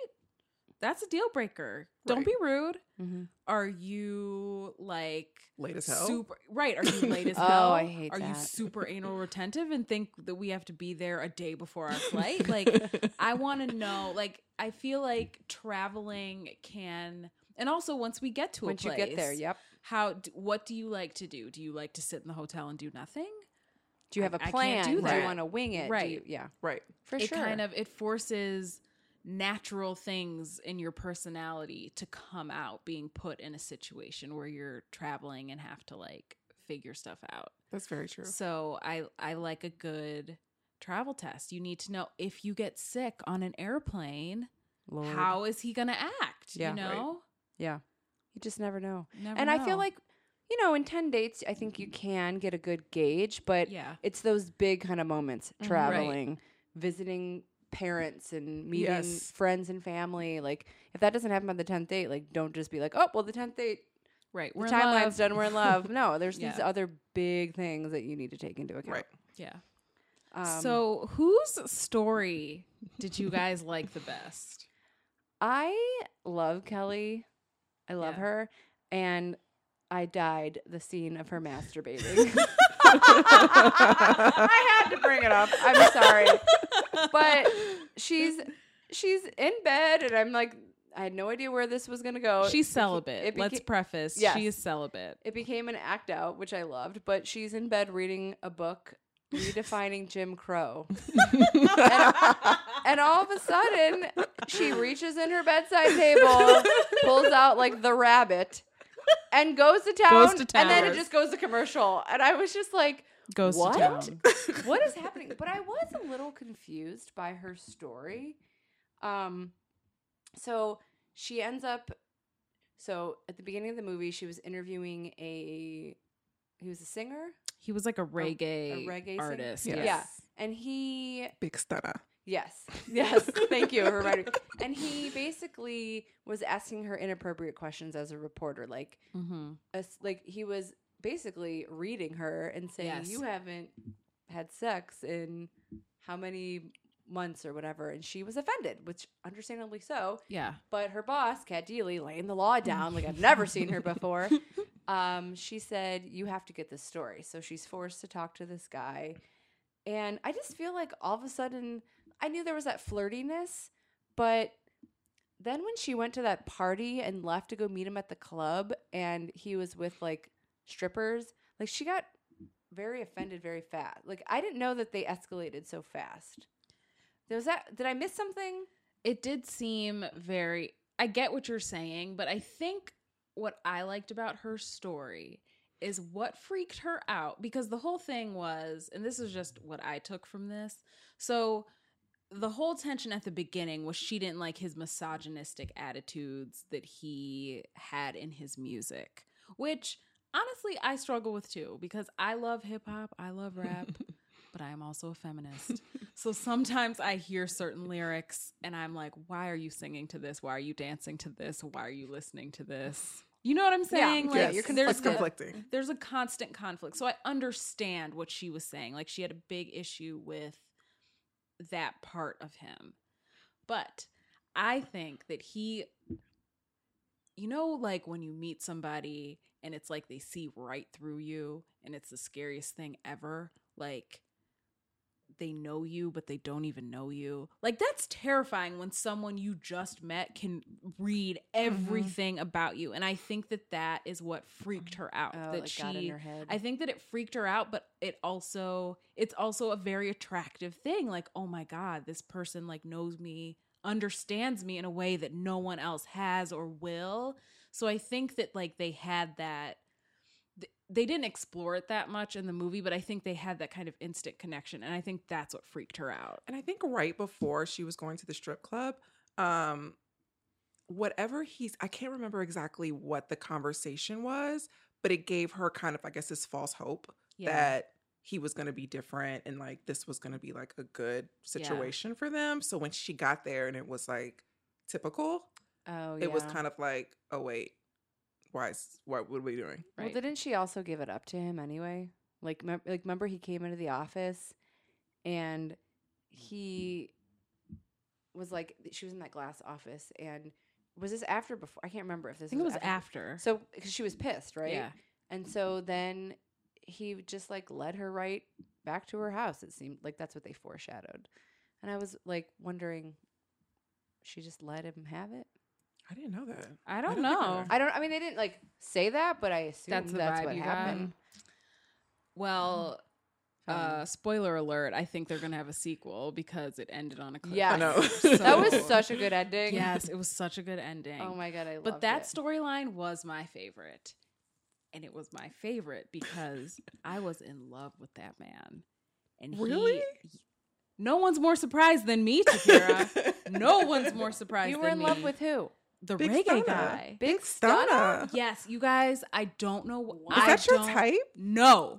That's a deal breaker. Don't Right. be rude. Mm-hmm. Are you like Late as hell. super right? Are you late as hell? Oh, hell? I hate that. Are you super anal retentive and think that we have to be there a day before our flight? Like I want to know. Like, I feel like traveling can, and also once we get to Once a you get there, yep. How? What do you like to do? Do you like to sit in the hotel and do nothing? Do you I- have a I can't plan? do Do, you that. want to wing it? Do Right. you- yeah, right. for it sure. kind of it forces natural things in your personality to come out being put in a situation where you're traveling and have to like figure stuff out. That's very true. So I I like a good travel test. You need to know if you get sick on an airplane, Lord. how is he going to act? Yeah. you Right. know? Yeah, you just never know. Never and I feel like, you know, in 10 dates, I think you can get a good gauge, but yeah. it's those big kind of moments Mhm. Right. traveling, visiting parents and meeting Yes. friends and family. Like, if that doesn't happen by the 10th date, like, don't just be like, oh, well, the 10th date, Right. the We're in timeline's love. done, we're in love. No, there's these other big things that you need to take into account. Right. Yeah. Um, so, whose story did you guys like the best? I love Kelly. I love Yeah. her. And I died the scene of her masturbating. I had to bring it up. I'm sorry. But she's she's in bed and I'm like I had no idea where this was gonna go. She's It beca- celibate. Let's preface. Yes. She is celibate. it became an act out, which I loved, but she's in bed reading a book redefining Jim Crow. And all of a sudden, she reaches in her bedside table, pulls out like the rabbit, and goes to town. Goes to And then it just goes to commercial. And I was just like, Goes What? to town. what is happening? But I was a little confused by her story. Um, so she ends up. So at the beginning of the movie, she was interviewing a. He was a singer, He was like a reggae, reggae artist. Yes. Yeah. and he Big stunner. Yes. Yes. Thank you for reminding me. And he basically was asking her inappropriate questions as a reporter. Like, Mm-hmm. as, like he was basically reading her and saying, Yes. "You haven't had sex in how many months or whatever," and she was offended, which understandably so. Yeah. But her boss, Cat Deeley, laying the law down like I've never seen her before. Um, she said, "You have to get this story." So she's forced to talk to this guy, and I just feel like all of a sudden, I knew there was that flirtiness, but then when she went to that party and left to go meet him at the club, and he was with like strippers, like she got very offended very fast. Like I didn't know that they escalated so fast. Was that? Did I miss something? it did seem very I get what you're saying, but I think what I liked about her story is what freaked her out because the whole thing was and this is just what I took from this. So the whole tension at the beginning was she didn't like his misogynistic attitudes that he had in his music, which honestly I struggle with too because I love hip hop, I love rap, but I am also a feminist. So sometimes I hear certain lyrics and I'm like, why are you singing to this? Why are you dancing to this? Why are you listening to this? You know what I'm saying? yeah, like you're there's it's a- conflicting. there's a constant conflict. So I understand what she was saying. Like she had a big issue with that part of him. But I think that he you know like when you meet somebody and it's like they see right through you and it's the scariest thing ever. Like they know you but they don't even know you. Like that's terrifying when someone you just met can read mm-hmm. everything about you. And I think that that is what freaked her out Oh, that she got in her head. I think that it freaked her out, but it also it's also a very attractive thing. Like, oh my god, this person like knows me, understands me in a way that no one else has or will. So I think that like they had that th- they didn't explore it that much in the movie, but I think they had that kind of instant connection and I think that's what freaked her out. And I think right before she was going to the strip club, um, whatever he's, I can't remember exactly what the conversation was, but it gave her kind of, I guess, this false hope that he was going to be different and like this was going to be like a good situation for them. So when she got there and it was like typical, oh, it was kind of like, oh, wait, why is, what, what are we doing? Well, Right. didn't she also give it up to him anyway? Like, mem- like remember he came into the office, and he was like, she was in that glass office, and was this after or before? I can't remember if this. I think it was after. after. So, because she was pissed, right? Yeah. And so then he just like led her right back to her house. It seemed like that's what they foreshadowed, and I was like wondering, she just let him have it. I didn't know that. I don't think I know. know. I don't. I mean, they didn't like say that, but I assume That's that's, the vibe what you got? happened. Well, Um, uh, spoiler alert, I think they're going to have a sequel because it ended on a cliffhanger. Yes. I know. that was such a good ending. Yes, it was such a good ending. Oh my god, I love it. but that storyline was my favorite. And it was my favorite because I was in love with that man. And he- Really? no one's more surprised than me, Takira. no one's more surprised You were than in love me. with who? The Big reggae Stunna. guy. Big stunner. Yes, you guys, I don't know. Is I that your type? No.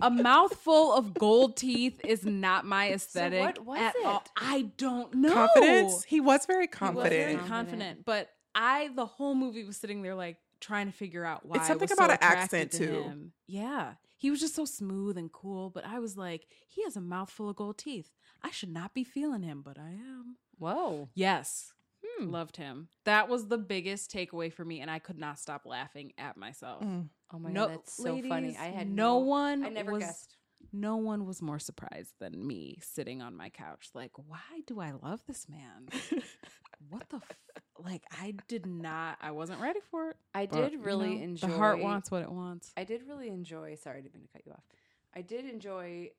a mouthful of gold teeth is not my aesthetic what was at all. it? I don't know. Confidence. He was very He was confident. very Confident. confident, but I the whole movie was sitting there like trying to figure out why. It's I something was about so an accent, to too. him. Yeah, he was just so smooth and cool, but I was like, he has a mouthful of gold teeth. I should not be feeling him, but I am. Whoa. Yes, Hmm. loved him. That was the biggest takeaway for me, and I could not stop laughing at myself. Mm. Oh my no, god, that's so funny. I had no, one. I never was, guessed. No one was more surprised than me sitting on my couch. Like, why do I love this man? what the f- like? I did not. I wasn't ready for it. I but, did you really know, enjoy The heart wants what it wants. I did really enjoy. Sorry, I didn't mean to cut you off. I did enjoy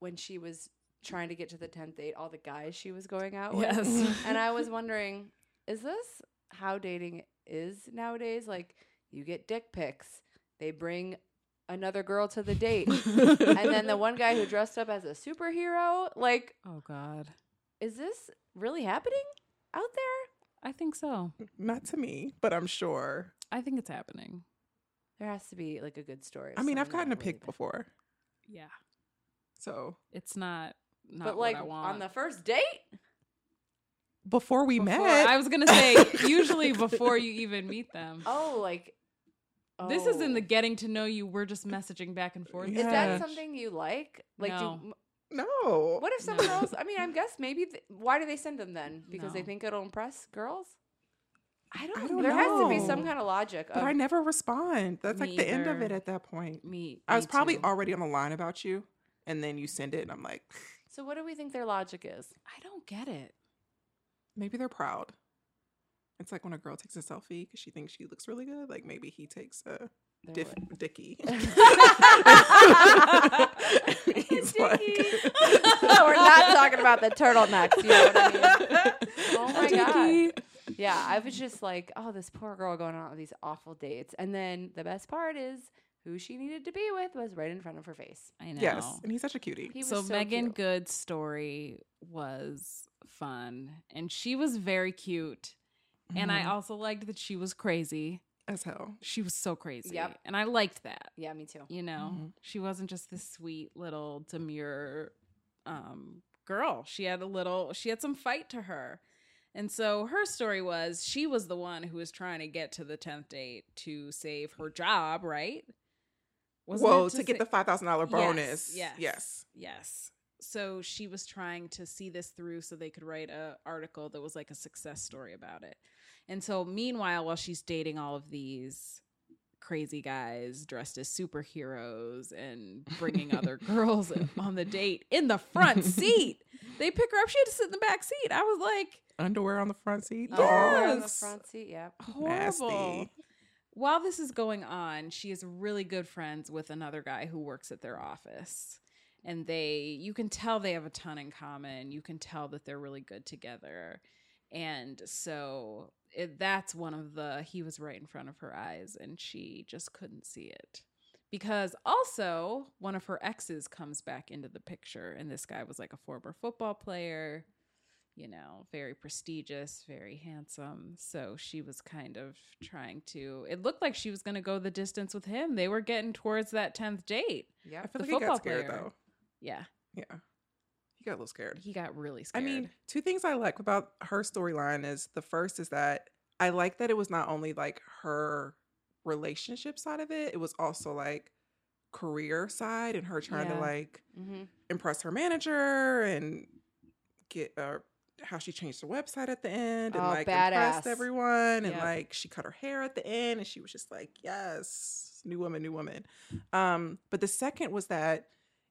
when she was trying to get to the tenth date. All the guys she was going out with, Yes. and I was wondering, is this how dating is nowadays? Like, you get dick pics. They bring another girl to the date, and then the one guy who dressed up as a superhero. Like, oh God, is this really happening out there? I think so. Not to me, but I'm sure. I think it's happening. There has to be like a good story. I mean, I've gotten a that really pic bad. before, Yeah, so it's not. Not but what like I want. on the first date. before we Before- met, I was gonna say usually before you even meet them. Oh, like This is in oh. the getting to know you. We're just messaging back and forth. Is Yeah. that something you like? Like, No. do, no. what if someone No. else? I mean, I guess maybe. Th- why do they send them then? Because they think it'll impress girls. I don't, I don't there has to be some kind of logic. But Of, I never respond. That's like the end of it at that point. Me. I was me probably too. already on the line about you, and then you send it, and I'm like, so, what do we think their logic is? I don't get it. maybe they're proud. It's like when a girl takes a selfie because she thinks she looks really good. Like maybe he takes a They're diff- like- dicky. Dicky. He's like, We're not talking about the turtlenecks. You know what I mean? Oh my god. Yeah, I was just like, oh, this poor girl going on all these awful dates, and then the best part is who she needed to be with was right in front of her face. I know. yes, and he's such a cutie. He was so, so Meagan cute. Good's story was fun, and she was very cute. And I Mhm. also liked that she was crazy. as hell. She was so crazy. Yep. And I liked that. Yeah, me too. You know, Mhm. she wasn't just this sweet little demure um, girl. She had a little, she had some fight to her. And so her story was she was the one who was trying to get to the 10th date to save her job, right? Wasn't well, it to, get sa- the five thousand dollar bonus. Yes, Yes. Yes. So she was trying to see this through so they could write a article that was like a success story about it. And so meanwhile while she's dating all of these crazy guys dressed as superheroes and bringing other girls on the date in the front seat. They pick her up. She had to sit in the back seat. I was like, Underwear on the front seat. Yes. Underwear on the front seat. Yep. horrible. Nasty. While this is going on, she is really good friends with another guy who works at their office. And they, you can tell they have a ton in common. You can tell that they're really good together. And so it, that's one of the, he was right in front of her eyes and she just couldn't see it. Because also, one of her exes comes back into the picture. And this guy was like a former football player you know, very prestigious, very handsome. So she was kind of trying to. It looked like she was going to go the distance with him. They were getting towards that tenth date. Yeah, I feel The like he football got scared player. though. Yeah, Yeah. He got a little scared. he got really scared. I mean, two things I like about her storyline is the first is that I like that it was not only like her relationship side of it, it was also like career side and her trying to like Mm-hmm. impress her manager and get uh how she changed the website at the end and Oh, like badass. impressed everyone and Yep. like she cut her hair at the end and she was just like yes new woman new woman um but the second was that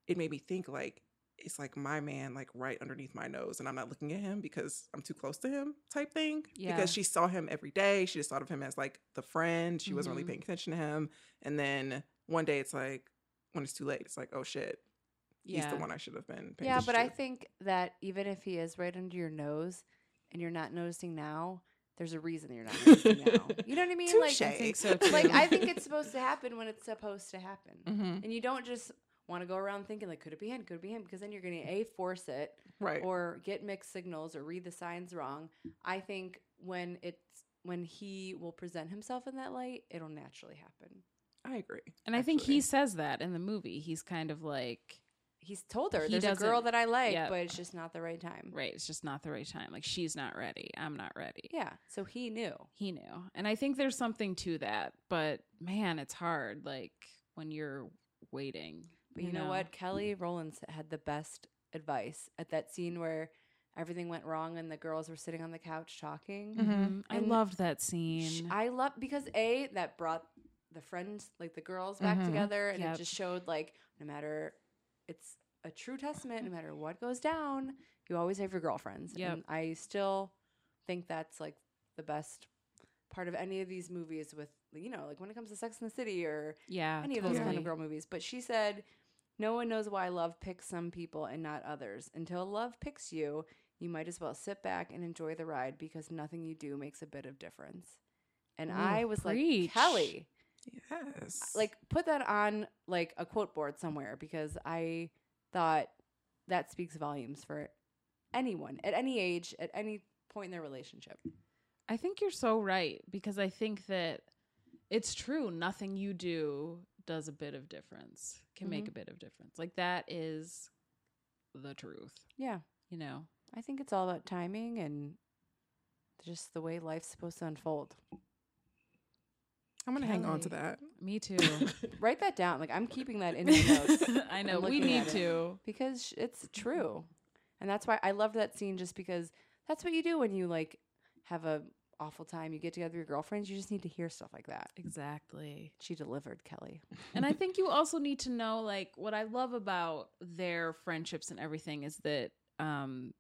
it made me think like it's like my man like right underneath my nose and i'm not looking at him because i'm too close to him type thing Yeah. because she saw him every day she just thought of him as like the friend she wasn't Mhm. really paying attention to him and then one day it's like when it's too late it's like oh shit he's the one I should have been. Paying Yeah, but I think that even if he is right under your nose and you're not noticing now, there's a reason you're not noticing now. You know what I mean? Like, I think so too. like I think it's supposed to happen when it's supposed to happen. Mhm. And you don't just want to go around thinking like could it be him, could it be him because then you're going to a force it right. or get mixed signals or read the signs wrong. I think when it's when he will present himself in that light, it'll naturally happen. I agree. and I think he says that in the movie. He's kind of like, He's told her He there's a girl that I like, Yep. but it's just not the right time. right, it's just not the right time. Like she's not ready. I'm not ready. Yeah, so he knew. He knew, and I think there's something to that. But man, it's hard. Like when you're waiting. But you, know, what? Kelly Rowlands had the best advice at that scene where everything went wrong and the girls were sitting on the couch talking. Mhm. I loved that Sh- scene. I love because a that brought the friends like the girls back Mhm. together and Yep. it just showed like no matter it's a true testament no matter what goes down you always have your girlfriends Yep. and I still think that's like the best part of any of these movies with you know like when it comes to Sex in the City or yeah, any of those kind of girl movies. But she said, No one knows why love picks some people and not others. Until love picks you, you might as well sit back and enjoy the ride because nothing you do makes a bit of difference. And Ooh, I was preach. like, Kelly, Yes. like put that on like a quote board somewhere because I thought that speaks volumes for anyone at any age, at any point in their relationship. I think you're so right because I think that it's true. Nothing you do does a bit of difference, can make Mhm. a bit of difference. Like that is the truth, Yeah. you know? I think it's all about timing and just the way life's supposed to unfold. I'm gonna hang on to that. Me too. Write that down. Like I'm keeping that in my notes I know. We need to. because sh- it's true, and that's why I loved that scene. Just because that's what you do when you like have a awful time. You get together with your girlfriends. You just need to hear stuff like that. Exactly. She delivered, Kelly. and I think you also need to know like what I love about their friendships and everything is that um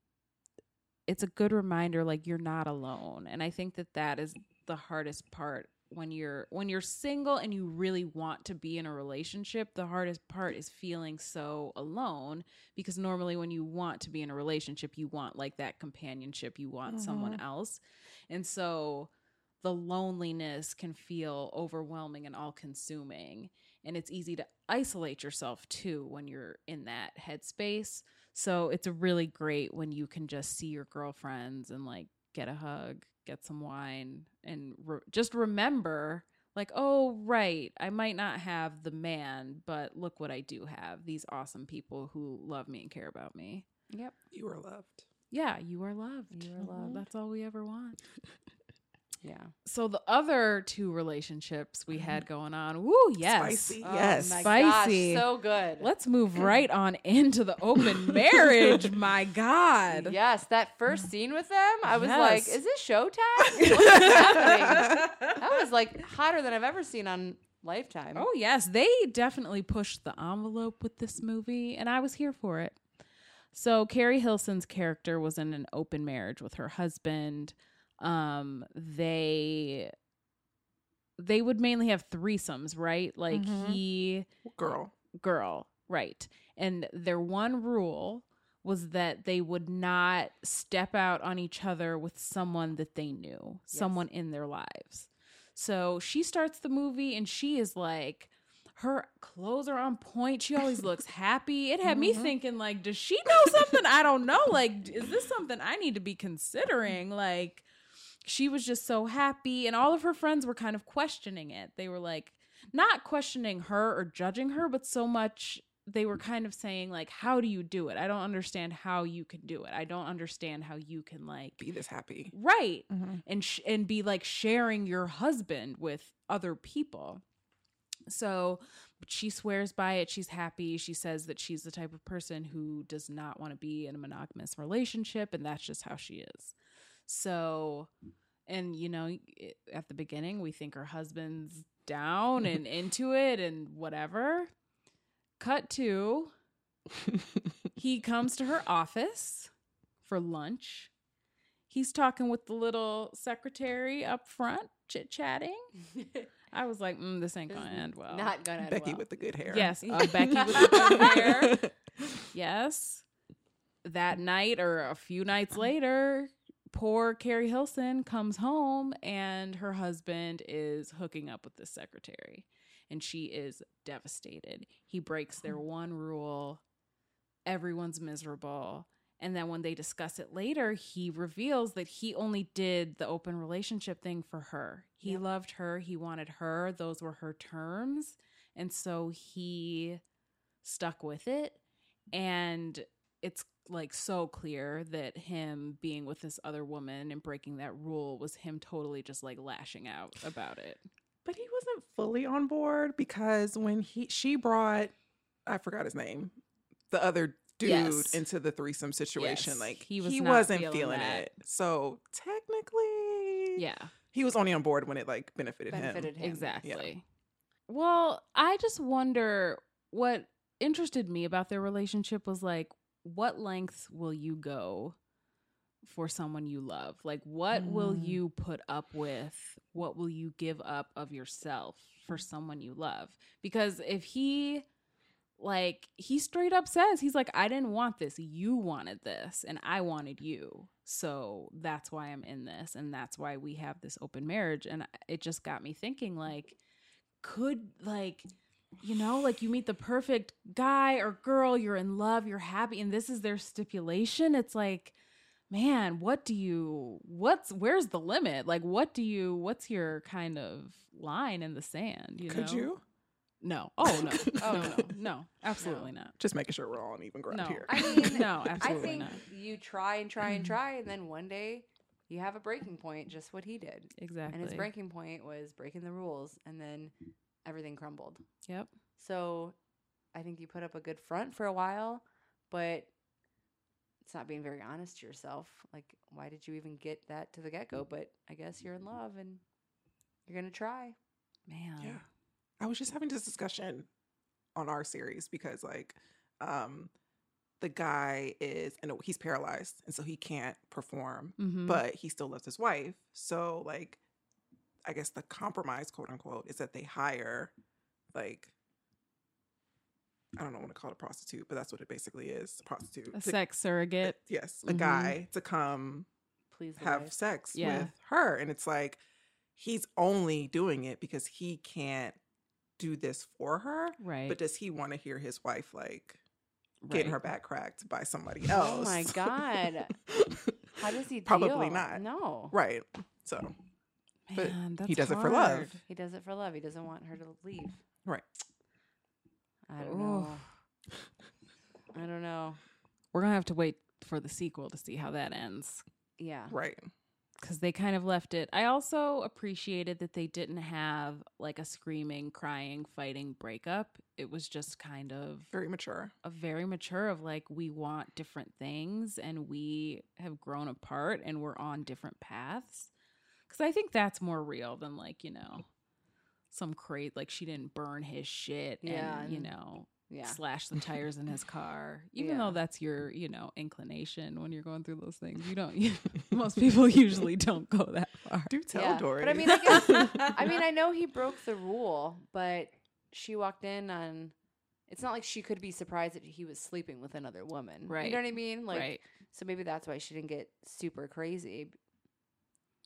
it's a good reminder like you're not alone. And I think that that is the hardest part when you're when you're single and you really want to be in a relationship, the hardest part is feeling so alone because normally when you want to be in a relationship, you want like that companionship, you want someone mm-hmm. else. And so the loneliness can feel overwhelming and all consuming. And it's easy to isolate yourself too when you're in that headspace. So it's really great when you can just see your girlfriends and like get a hug, get some wine, and re- just remember like, oh, right, I might not have the man, but look what I do have these awesome people who love me and care about me. Yep. You are loved. yeah, you are loved. You are mm-hmm. loved. That's all we ever want. Yeah. So the other two relationships we had mm-hmm. going on, woo, yes. Spicy. Oh yes. my Spicy. gosh, so good. Let's move right on into the open marriage. My God. Yes, that first scene with them, I was like, "Is this Showtime? What's happening?" That was like hotter than I've ever seen on Lifetime. Oh yes, they definitely pushed the envelope with this movie, and I was here for it. So Keri Hilson's character was in an open marriage with her husband. Um, they they would mainly have threesomes, right? Like Mhm. he Girl. girl, right? And their one rule was that they would not step out on each other with someone that they knew, someone in their lives. So she starts the movie and she is like, her clothes are on point. She always looks happy. It had me Mhm. thinking, like, does she know something? I don't know. Like, is this something I need to be considering? Like, she was just so happy. And all of her friends were kind of questioning it. They were like, not questioning her or judging her, but so much they were kind of saying, like, how do you do it? I don't understand how you can do it. I don't understand how you can, like, Be this happy. right Mhm. and sh- and be like sharing your husband with other people. So she swears by it. She's happy. She says that she's the type of person who does not want to be in a monogamous relationship, and that's just how she is. So, and you know, at the beginning, we think her husband's down and into it and whatever. Cut to he comes to her office for lunch. He's talking with the little secretary up front, chit chatting. I was like, mm, this ain't gonna is end well. Not gonna end Becky well. with the good hair. yes, uh, Becky with the good hair. Yes. That night or a few nights later, poor Keri Hilson comes home and her husband is hooking up with the secretary. And she is devastated. He breaks their oh. one rule. Everyone's miserable. And then when they discuss it later, he reveals that he only did the open relationship thing for her. He Yep. loved her. He wanted her. Those were her terms. And so he stuck with it. And it's like so clear that him being with this other woman and breaking that rule was him totally just like lashing out about it. But he wasn't fully on board because when he she brought I forgot his name, the other dude Yes. into the threesome situation, Yes. like He was he, was was not not feeling feeling, it. So technically, Yeah. he was only on board when it like benefited, Benefited him. him. Exactly. Well, I just wonder what interested me about their relationship was like, what lengths will you go for someone you love? Like, what will Mm. you put up with? What will you give up of yourself for someone you love? Because if he, like, he straight up says, he's like, I didn't want this. You wanted this, and I wanted you. So that's why I'm in this. And that's why we have this open marriage. And it just got me thinking, like, could, like, you know, like you meet the perfect guy or girl, you're in love, you're happy, and this is their stipulation. It's like, man, what do you, what's, where's the limit? Like, what do you, what's your kind of line in the sand? You know, Could know? you? No. Oh, no. Oh, no, no. no, no. Absolutely not. Just making sure we're all on even ground No. here. I mean, No, I absolutely think not. you try and try and try, and then one day you have a breaking point, just what he did. Exactly. And his breaking point was breaking the rules, and then everything crumbled. Yep. So I think you put up a good front for a while, but it's not being very honest to yourself. Like, why did you even get that to the get go? But I guess you're in love and you're going to try. Man. Yeah. I was just having this discussion on our series because like um the guy is and he's paralyzed and so he can't perform, Mhm. but he still loves his wife. So like I guess the compromise, quote unquote, is that they hire like I don't know what to call it a prostitute, but that's what it basically is. A prostitute. a to- sex surrogate. yes, a Mhm. guy to come Please have wife. sex Yeah. with her. And it's like he's only doing it because he can't do this for her. Right. But does he want to hear his wife like getting her back cracked by somebody else? Oh my God. How does he Probably deal? not. No. right. So but Man, that's he does it for love. He does it for love. He doesn't want her to leave. Right. I don't Oof. know. I don't know. We're gonna have to wait for the sequel to see how that ends Yeah. Right. because they kind of left it. I also appreciated that they didn't have like a screaming, crying, fighting breakup. It was just kind of Very mature. a very mature of like we want different things and we have grown apart and we're on different paths. Because I think that's more real than like you know some crate like she didn't burn his shit Yeah, and you know Yeah. slash the tires in his car. Even Yeah. though that's your, you know, inclination when you're going through those things. You don't most people usually don't go that far. Do tell yeah. Dory. But I mean, I guess, I mean, I know he broke the rule, but she walked in on. It's not like she could be surprised that he was sleeping with another woman. Right. You know what I mean? Like, right. so maybe that's why she didn't get super crazy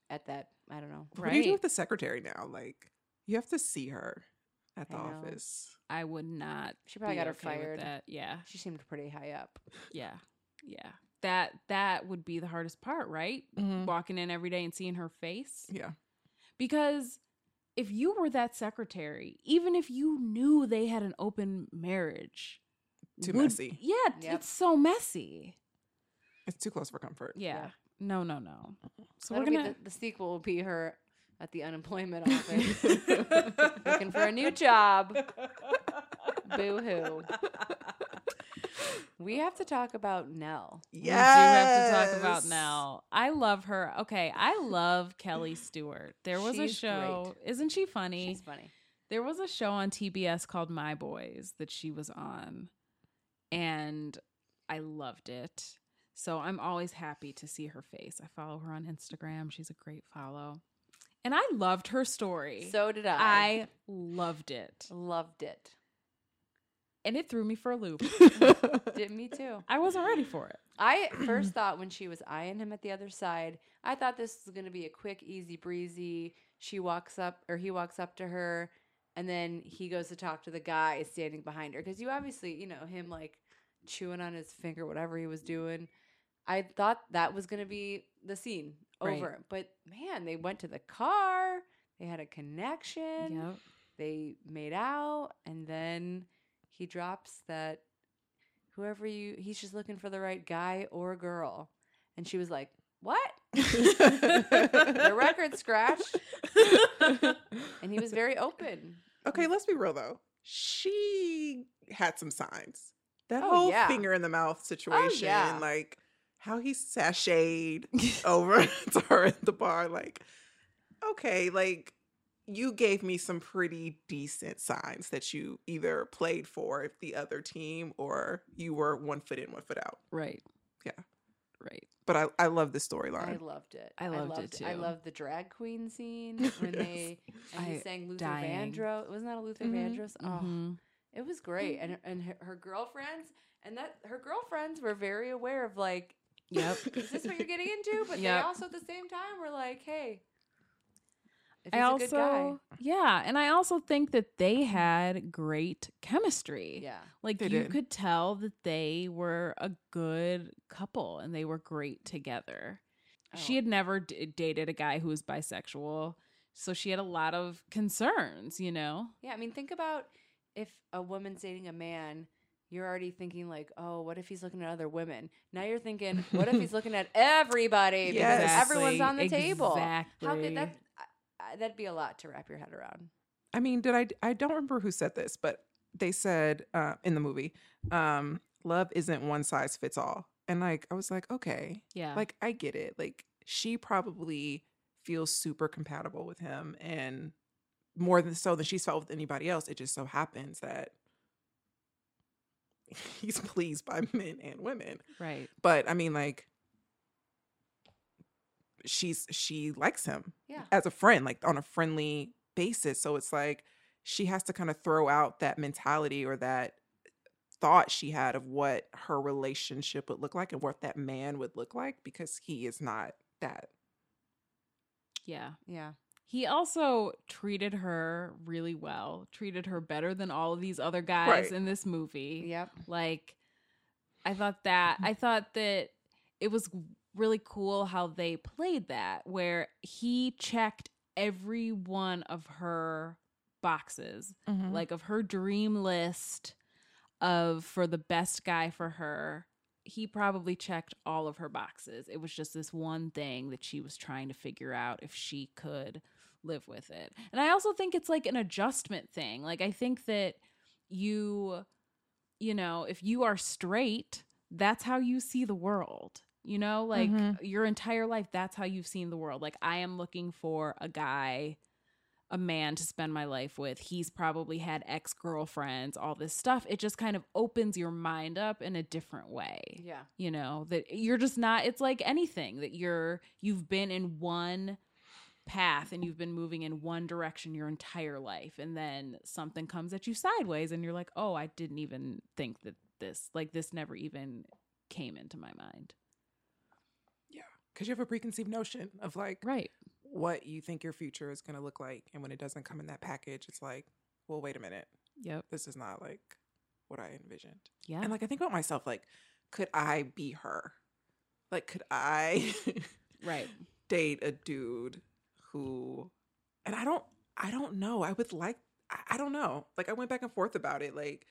at that. I don't know. what do you do with the secretary now? Like, you have to see her at the I office. I would not. She probably be got her okay fired. That. Yeah. She seemed pretty high up. Yeah. Yeah. That that would be the hardest part, right? Mhm. Walking in every day and seeing her face. Yeah. Because if you were that secretary, even if you knew they had an open marriage, Too would- messy. Yeah, Yep. it's so messy. It's too close for comfort. Yeah. Yeah. No, no, no. So That'll we're gonna the, the sequel will be her at the unemployment office looking for a new job. Boo hoo. We have to talk about Nell. Yes. We do have to talk about Nell. I love her. Okay, I love Kellee Stewart. There was a She's show. Isn't she funny? She's funny. There was a show on TBS called My Boys that she was on, and I loved it. So I'm always happy to see her face. I follow her on Instagram. She's a great follow. And I loved her story. So did I. I loved it. loved it. And it threw me for a loop. Did me too. I wasn't ready for it. I first thought when she was eyeing him at the other side, I thought this was going to be a quick, easy breezy. She walks up, or he walks up to her, and then he goes to talk to the guy standing behind her. Because you obviously, you know, him like chewing on his finger, whatever he was doing. I thought that was going to be the scene Right. over. But man, they went to the car, they had a connection, Yep. they made out, and then he drops that whoever you he's just looking for the right guy or girl and she was like what the record scratched and he was very open okay, let's be real though. She had some signs. That Oh, whole yeah. finger in the mouth oh, situation, yeah. like how he sashayed over to her at the bar, like, okay, like you gave me some pretty decent signs that you either played for the other team or you were one foot in, one foot out. Right. Yeah. Right. But I, I love the storyline. i loved it I loved it, too. i too. loved the drag queen scene when Yes. they and he I- sang luther dying. vandross wasn't that a luther Mhm. vandross oh Mhm. it was great and and her, her girlfriends and that her girlfriends were very aware of like Yep. is this what you're getting into? But they also at the same time were like, hey, if I he's a also, good guy, yeah, and I also think that they had great chemistry. yeah, Like They you did. could tell that they were a good couple and they were great together. She Oh. had never d- dated a guy who was bisexual, so she had a lot of concerns, you know. yeah. I mean, think about if a woman's dating a man. You're already thinking like, oh, what if he's looking at other women? Now you're thinking, what if he's looking at everybody? Because Yes. everyone's on the table. Exactly. How could that? I, I, that'd be a lot to wrap your head around. I mean, did I? I don't remember who said this, but they said uh, in the movie, um, "Love isn't one size fits all." And like, I was like, okay, Yeah. like I get it. Like, she probably feels super compatible with him, and more than so than she's felt with anybody else. It just so happens that he's pleased by men and women. right. But I mean, like, she's she likes him Yeah. as a friend, like on a friendly basis. So it's like she has to kind of throw out that mentality or that thought she had of what her relationship would look like and what that man would look like because he is not that. Yeah. Yeah. He also treated her really well, treated her better than all of these other guys Right. in this movie. Yep. Like, I thought that, I thought that it was really cool how they played that, where he checked every one of her boxes, mm-hmm. like of her dream list of for the best guy for her. he probably checked all of her boxes. It was just this one thing that she was trying to figure out if she could live with it. And I also think it's like an adjustment thing. Like I think that you you know, if you are straight, that's how you see the world. You know, like Mhm. your entire life that's how you've seen the world. Like I am looking for a guy a man to spend my life with. He's probably had ex girlfriends, all this stuff. It just kind of opens your mind up in a different way. Yeah. You know, that you're just not, it's like anything that you're, you've been in one path and you've been moving in one direction your entire life. And then something comes at you sideways and you're like, oh, I didn't even think that this, like, this never even came into my mind. Yeah. Because you have a preconceived notion of like Right. what you think your future is going to look like. And when it doesn't come in that package, it's like, well, wait a minute. Yep. This is not like what I envisioned. Yeah. And like, I think about myself, like, could I be her? Like, could I right. date a dude who, and I don't, I don't know. I would like, I, I don't know. Like, I went back and forth about it. Like,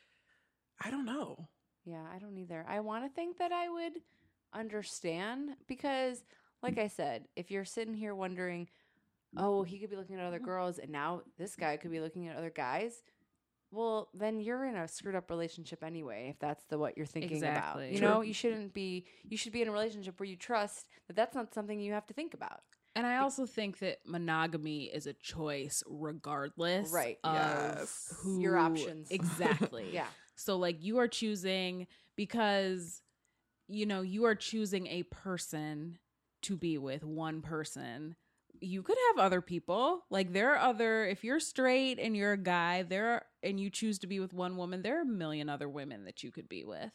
I don't know. Yeah, I don't either. I want to think that I would understand because, like I said, if you're sitting here wondering, oh, he could be looking at other mm-hmm. girls and now this guy could be looking at other guys, well, then you're in a screwed up relationship anyway, if that's the what you're thinking about. You True. know, you shouldn't be, you should be in a relationship where you trust that that's not something you have to think about. And I also think that monogamy is a choice regardless Right. of Yes. who Your options. Exactly. Yeah. So like you are choosing because you know, you are choosing a person to be with one person. You could have other people. Like there are other if you're straight and you're a guy, there are and you choose to be with one woman, there are a million other women that you could be with.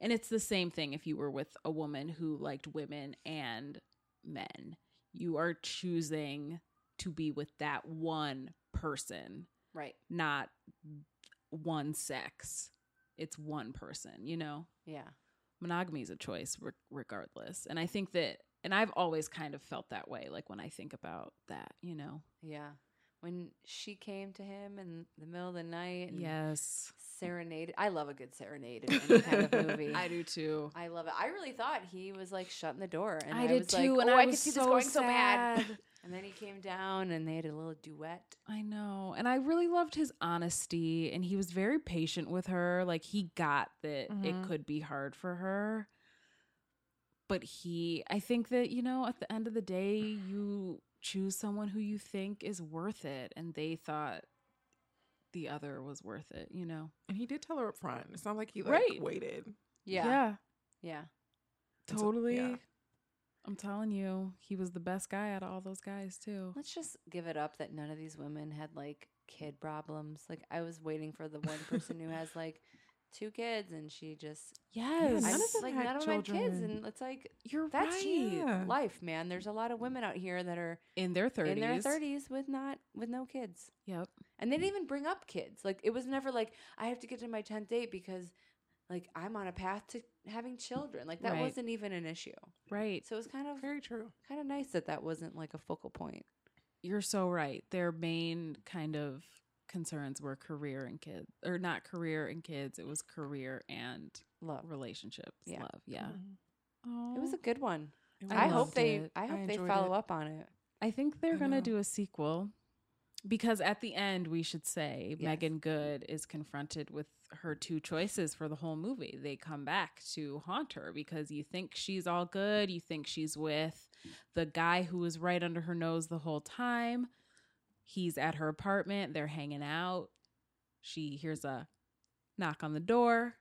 And it's the same thing if you were with a woman who liked women and men. You are choosing to be with that one person, Right. not one sex. It's one person, you know? Yeah. Monogamy is a choice re- regardless. And I think that, and I've always kind of felt that way, like when I think about that, you know? Yeah. When she came to him in the middle of the night and Yes. serenaded. I love a good serenade in any kind of movie. I do too. I love it. I really thought he was like shutting the door, and I I, did was too, like, and "Oh, I I, was could see so this going so bad." And then he came down, and they had a little duet. I know. And I really loved his honesty and he was very patient with her. Like he got that it Mhm. could be hard for her. But he I think that, you know, at the end of the day, you choose someone who you think is worth it and they thought the other was worth it, you know. And he did tell her up front. It's not like he like Right. waited. Yeah, Yeah. yeah. Totally. yeah. I'm telling you, he was the best guy out of all those guys too. Let's just give it up that none of these women had like kid problems. Like I was waiting for the one person who has like two kids, and she just Yes. None I, of them like had none of them had kids, children. and it's like You're that's right. Yeah. life, man. There's a lot of women out here that are In their 30s. in their thirties with not with no kids. Yep. And they didn't even bring up kids. Like it was never like I have to get to my tenth date because like I'm on a path to having children. Like that Right. wasn't even an issue. Right. So it was kind of Very true. kind of nice that that wasn't like a focal point. You're so right. Their main kind of concerns were career and kids, or not career and kids. It was career and Love. relationships. Yeah. Love. Yeah. Mhm. Oh, It was a good one. It I, hope they it. I hope I they follow it. up on it. I think they're I gonna know. do a sequel because at the end we should say Yes. Meagan Good is confronted with her two choices for the whole movie. They come back to haunt her because you think she's all good, you think she's with the guy who was right under her nose the whole time. He's at her apartment, they're hanging out. She hears a knock on the door.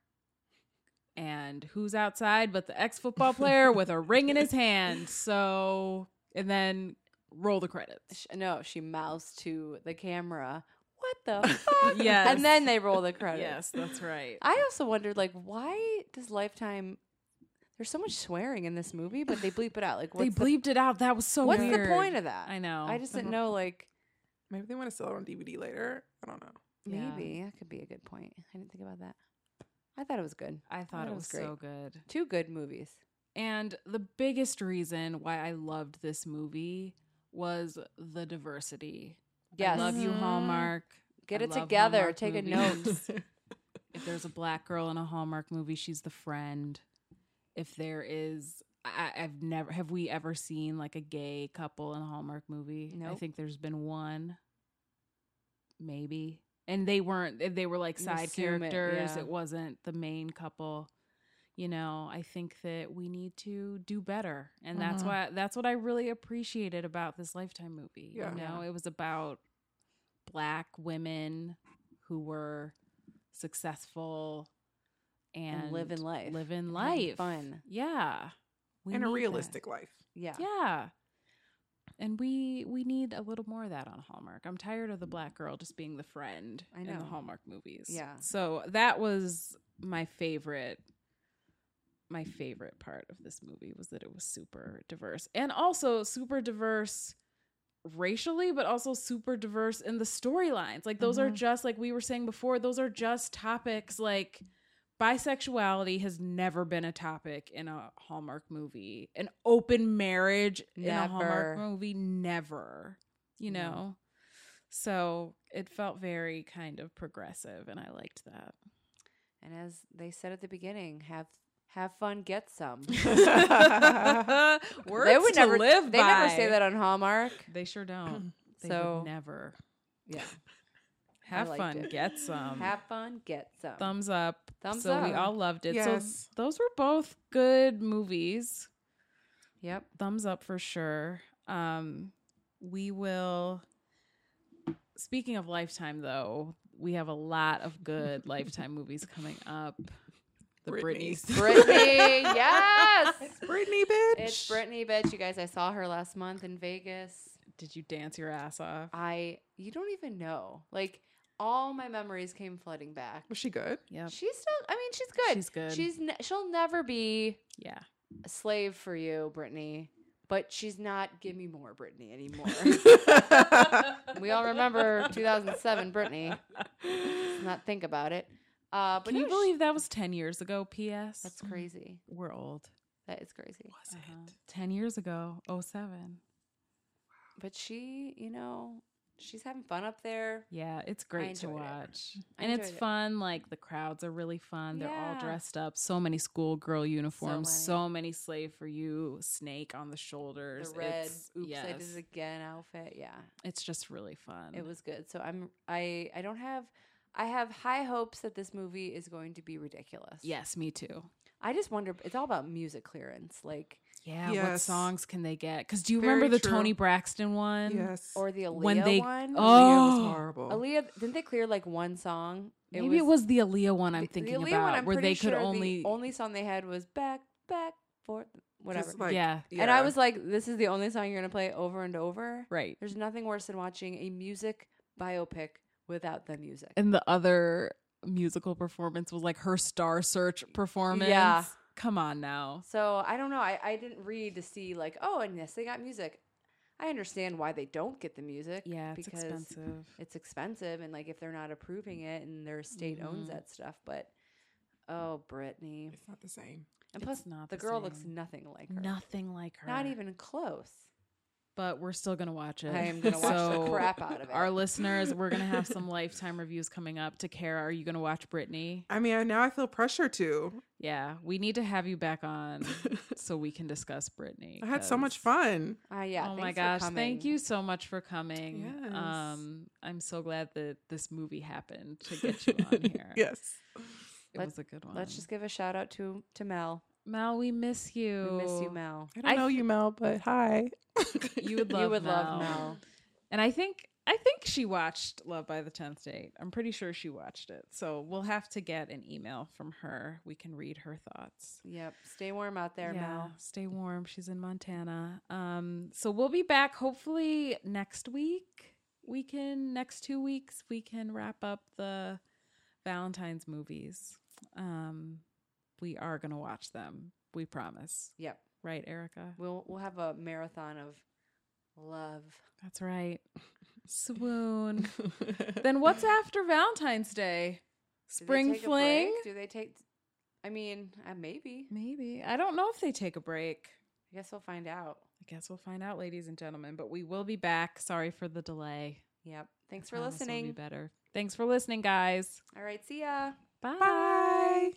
And who's outside but the ex football player with a ring in his hand? So, and then roll the credits. No, she mouths to the camera. What the fuck? Yes. And then they roll the credits. Yes, that's right. I also wondered, like, why does Lifetime? There's so much swearing in this movie, but they bleep it out. Like, they what's the, bleeped it out. That was so what's weird. the point of that? I know. I just didn't Uh-huh. know. Like, Maybe they want to sell it on DVD later. I don't know. Yeah. maybe that could be a good point. I didn't think about that. I thought it was good. I thought that it was was great. so good. Two good movies. And the biggest reason why I loved this movie was the diversity. Yes. I love you, Mhm. Hallmark. Get I it together. Hallmark Take a note. if there's a black girl in a Hallmark movie, she's the friend. if there is I, I've never have we ever seen like a gay couple in a Hallmark movie? I Nope. think there's been one, maybe, and they weren't. They were like side assume it, characters. yeah. It wasn't the main couple. You know, I think that we need to do better, and that's Mhm. why that's what I really appreciated about this Lifetime movie. Yeah. You know, Yeah. it was about black women who were successful and, And living life. living life, fun. Yeah, we in a need that. realistic life. Yeah. Yeah. And we we need a little more of that on Hallmark. I'm tired of the black girl just being the friend I in the. Hallmark movies. Yeah. So that was my favorite my favorite part of this movie was that it was super diverse. And also super diverse racially, but also super diverse in the storylines. Like those are Mhm. just like we were saying before, those are just topics like bisexuality has never been a topic in a Hallmark movie. An open marriage in a Hallmark movie, never. You No. know? So it felt very kind of progressive, and I liked that. And as they said at the beginning, have have fun, get some. Words they would to never live They by. never say that on Hallmark. They sure don't. They So- never. Yeah. Have fun, it. get some. have fun, get some. Thumbs up. Thumbs up. so we all loved it. Yes. So those were both good movies. Yep. Thumbs up for sure. Um, we will. Speaking of Lifetime, though, we have a lot of good Lifetime movies coming up. The Britney. Britneys. Britney, yes. Britney, bitch. It's Britney, bitch. You guys, I saw her last month in Vegas. Did you dance your ass off? I, you don't even know. Like, all my memories came flooding back. Was she good? Yeah. She's still, I mean, she's good. She's good. She's, ne- she'll never be Yeah. a slave for you, Britney. But she's not give me more Britney anymore. we all remember 2007 Britney. Let's not think about it. Uh, but Can you no, sh- believe that was 10 years ago? P.S. that's crazy. We're old. That is crazy. Was Uh-huh. it? 10 years ago, 07. But she, you know, she's having fun up there. Yeah, it's great to enjoyed it. watch. And it's it. fun. Like the crowds are really fun. They're all dressed up. So many schoolgirl uniforms. many. So many slave for you snake on the shoulders. The red It's, "Oops, I did yes, it again" outfit. Yeah, it's just really fun. it was good. So I'm, I, I don't have, I have high hopes that this movie is going to be ridiculous. Yes, me too. I just wonder. It's all about music clearance, like Yeah, what songs can they get? Because do you Very remember the true. Toni Braxton one? Yes. or the Aaliyah When they- one. Oh, Aaliyah was horrible. Aaliyah didn't they clear like one song? Maybe it was the Aaliyah one I'm the- thinking the Aaliyah about, one, I'm where they could sure only. the only song they had was back, back, forth, whatever. like, yeah, And I was like, this is the only song you're gonna play over and over. right. There's nothing worse than watching a music biopic without the music. And the other musical performance was like her Star Search performance. Yeah. Come on now. So I don't know. I, I didn't read to see like, oh, and yes, they got music. I understand why they don't get the music. Yeah, it's because expensive. It's expensive, and like if they're not approving it and their state owns Mhm. that stuff, but oh, Britney, It's not the same. and plus It's not the the girl looks nothing like her. Nothing like her. Not even close. But we're still gonna watch it. I am gonna watch So, the crap out of it. Our listeners, we're gonna have some lifetime reviews coming up. To Kara, are you gonna watch Britney? I mean, now I feel pressure to. Yeah, we need to have you back on so we can discuss Britney. I had so much fun. Uh, yeah. oh my thanks for gosh, thank you so much for coming. Yes. Um, I'm so glad that this movie happened to get you on here. yes. It Let- was a good one. Let's just give a shout out to to Mel. Mel, we miss you. We miss you, Mel. I don't I know th- you, Mel, but hi. You would love you would Mel. love Mel. And I think I think she watched Love by the Tenth Date. I'm pretty sure she watched it. So we'll have to get an email from her. We can read her thoughts. Yep. Stay warm out there, Mel. Stay warm. She's in Montana. Um, so we'll be back hopefully next week. We can next two weeks we can wrap up the Valentine's movies. Um, we are gonna watch them. We promise. Yep. Right, Erica? We'll we'll have a marathon of love. That's right. Swoon. then what's after Valentine's Day? Spring fling? Do they take? I mean, uh, maybe. Maybe. I don't know if they take a break. I guess we'll find out. I guess we'll find out, ladies and gentlemen. But we will be back. Sorry for the delay. Yep. Thanks I for promise we'll be listening. better. Thanks for listening, guys. All right. See ya. Bye. Bye.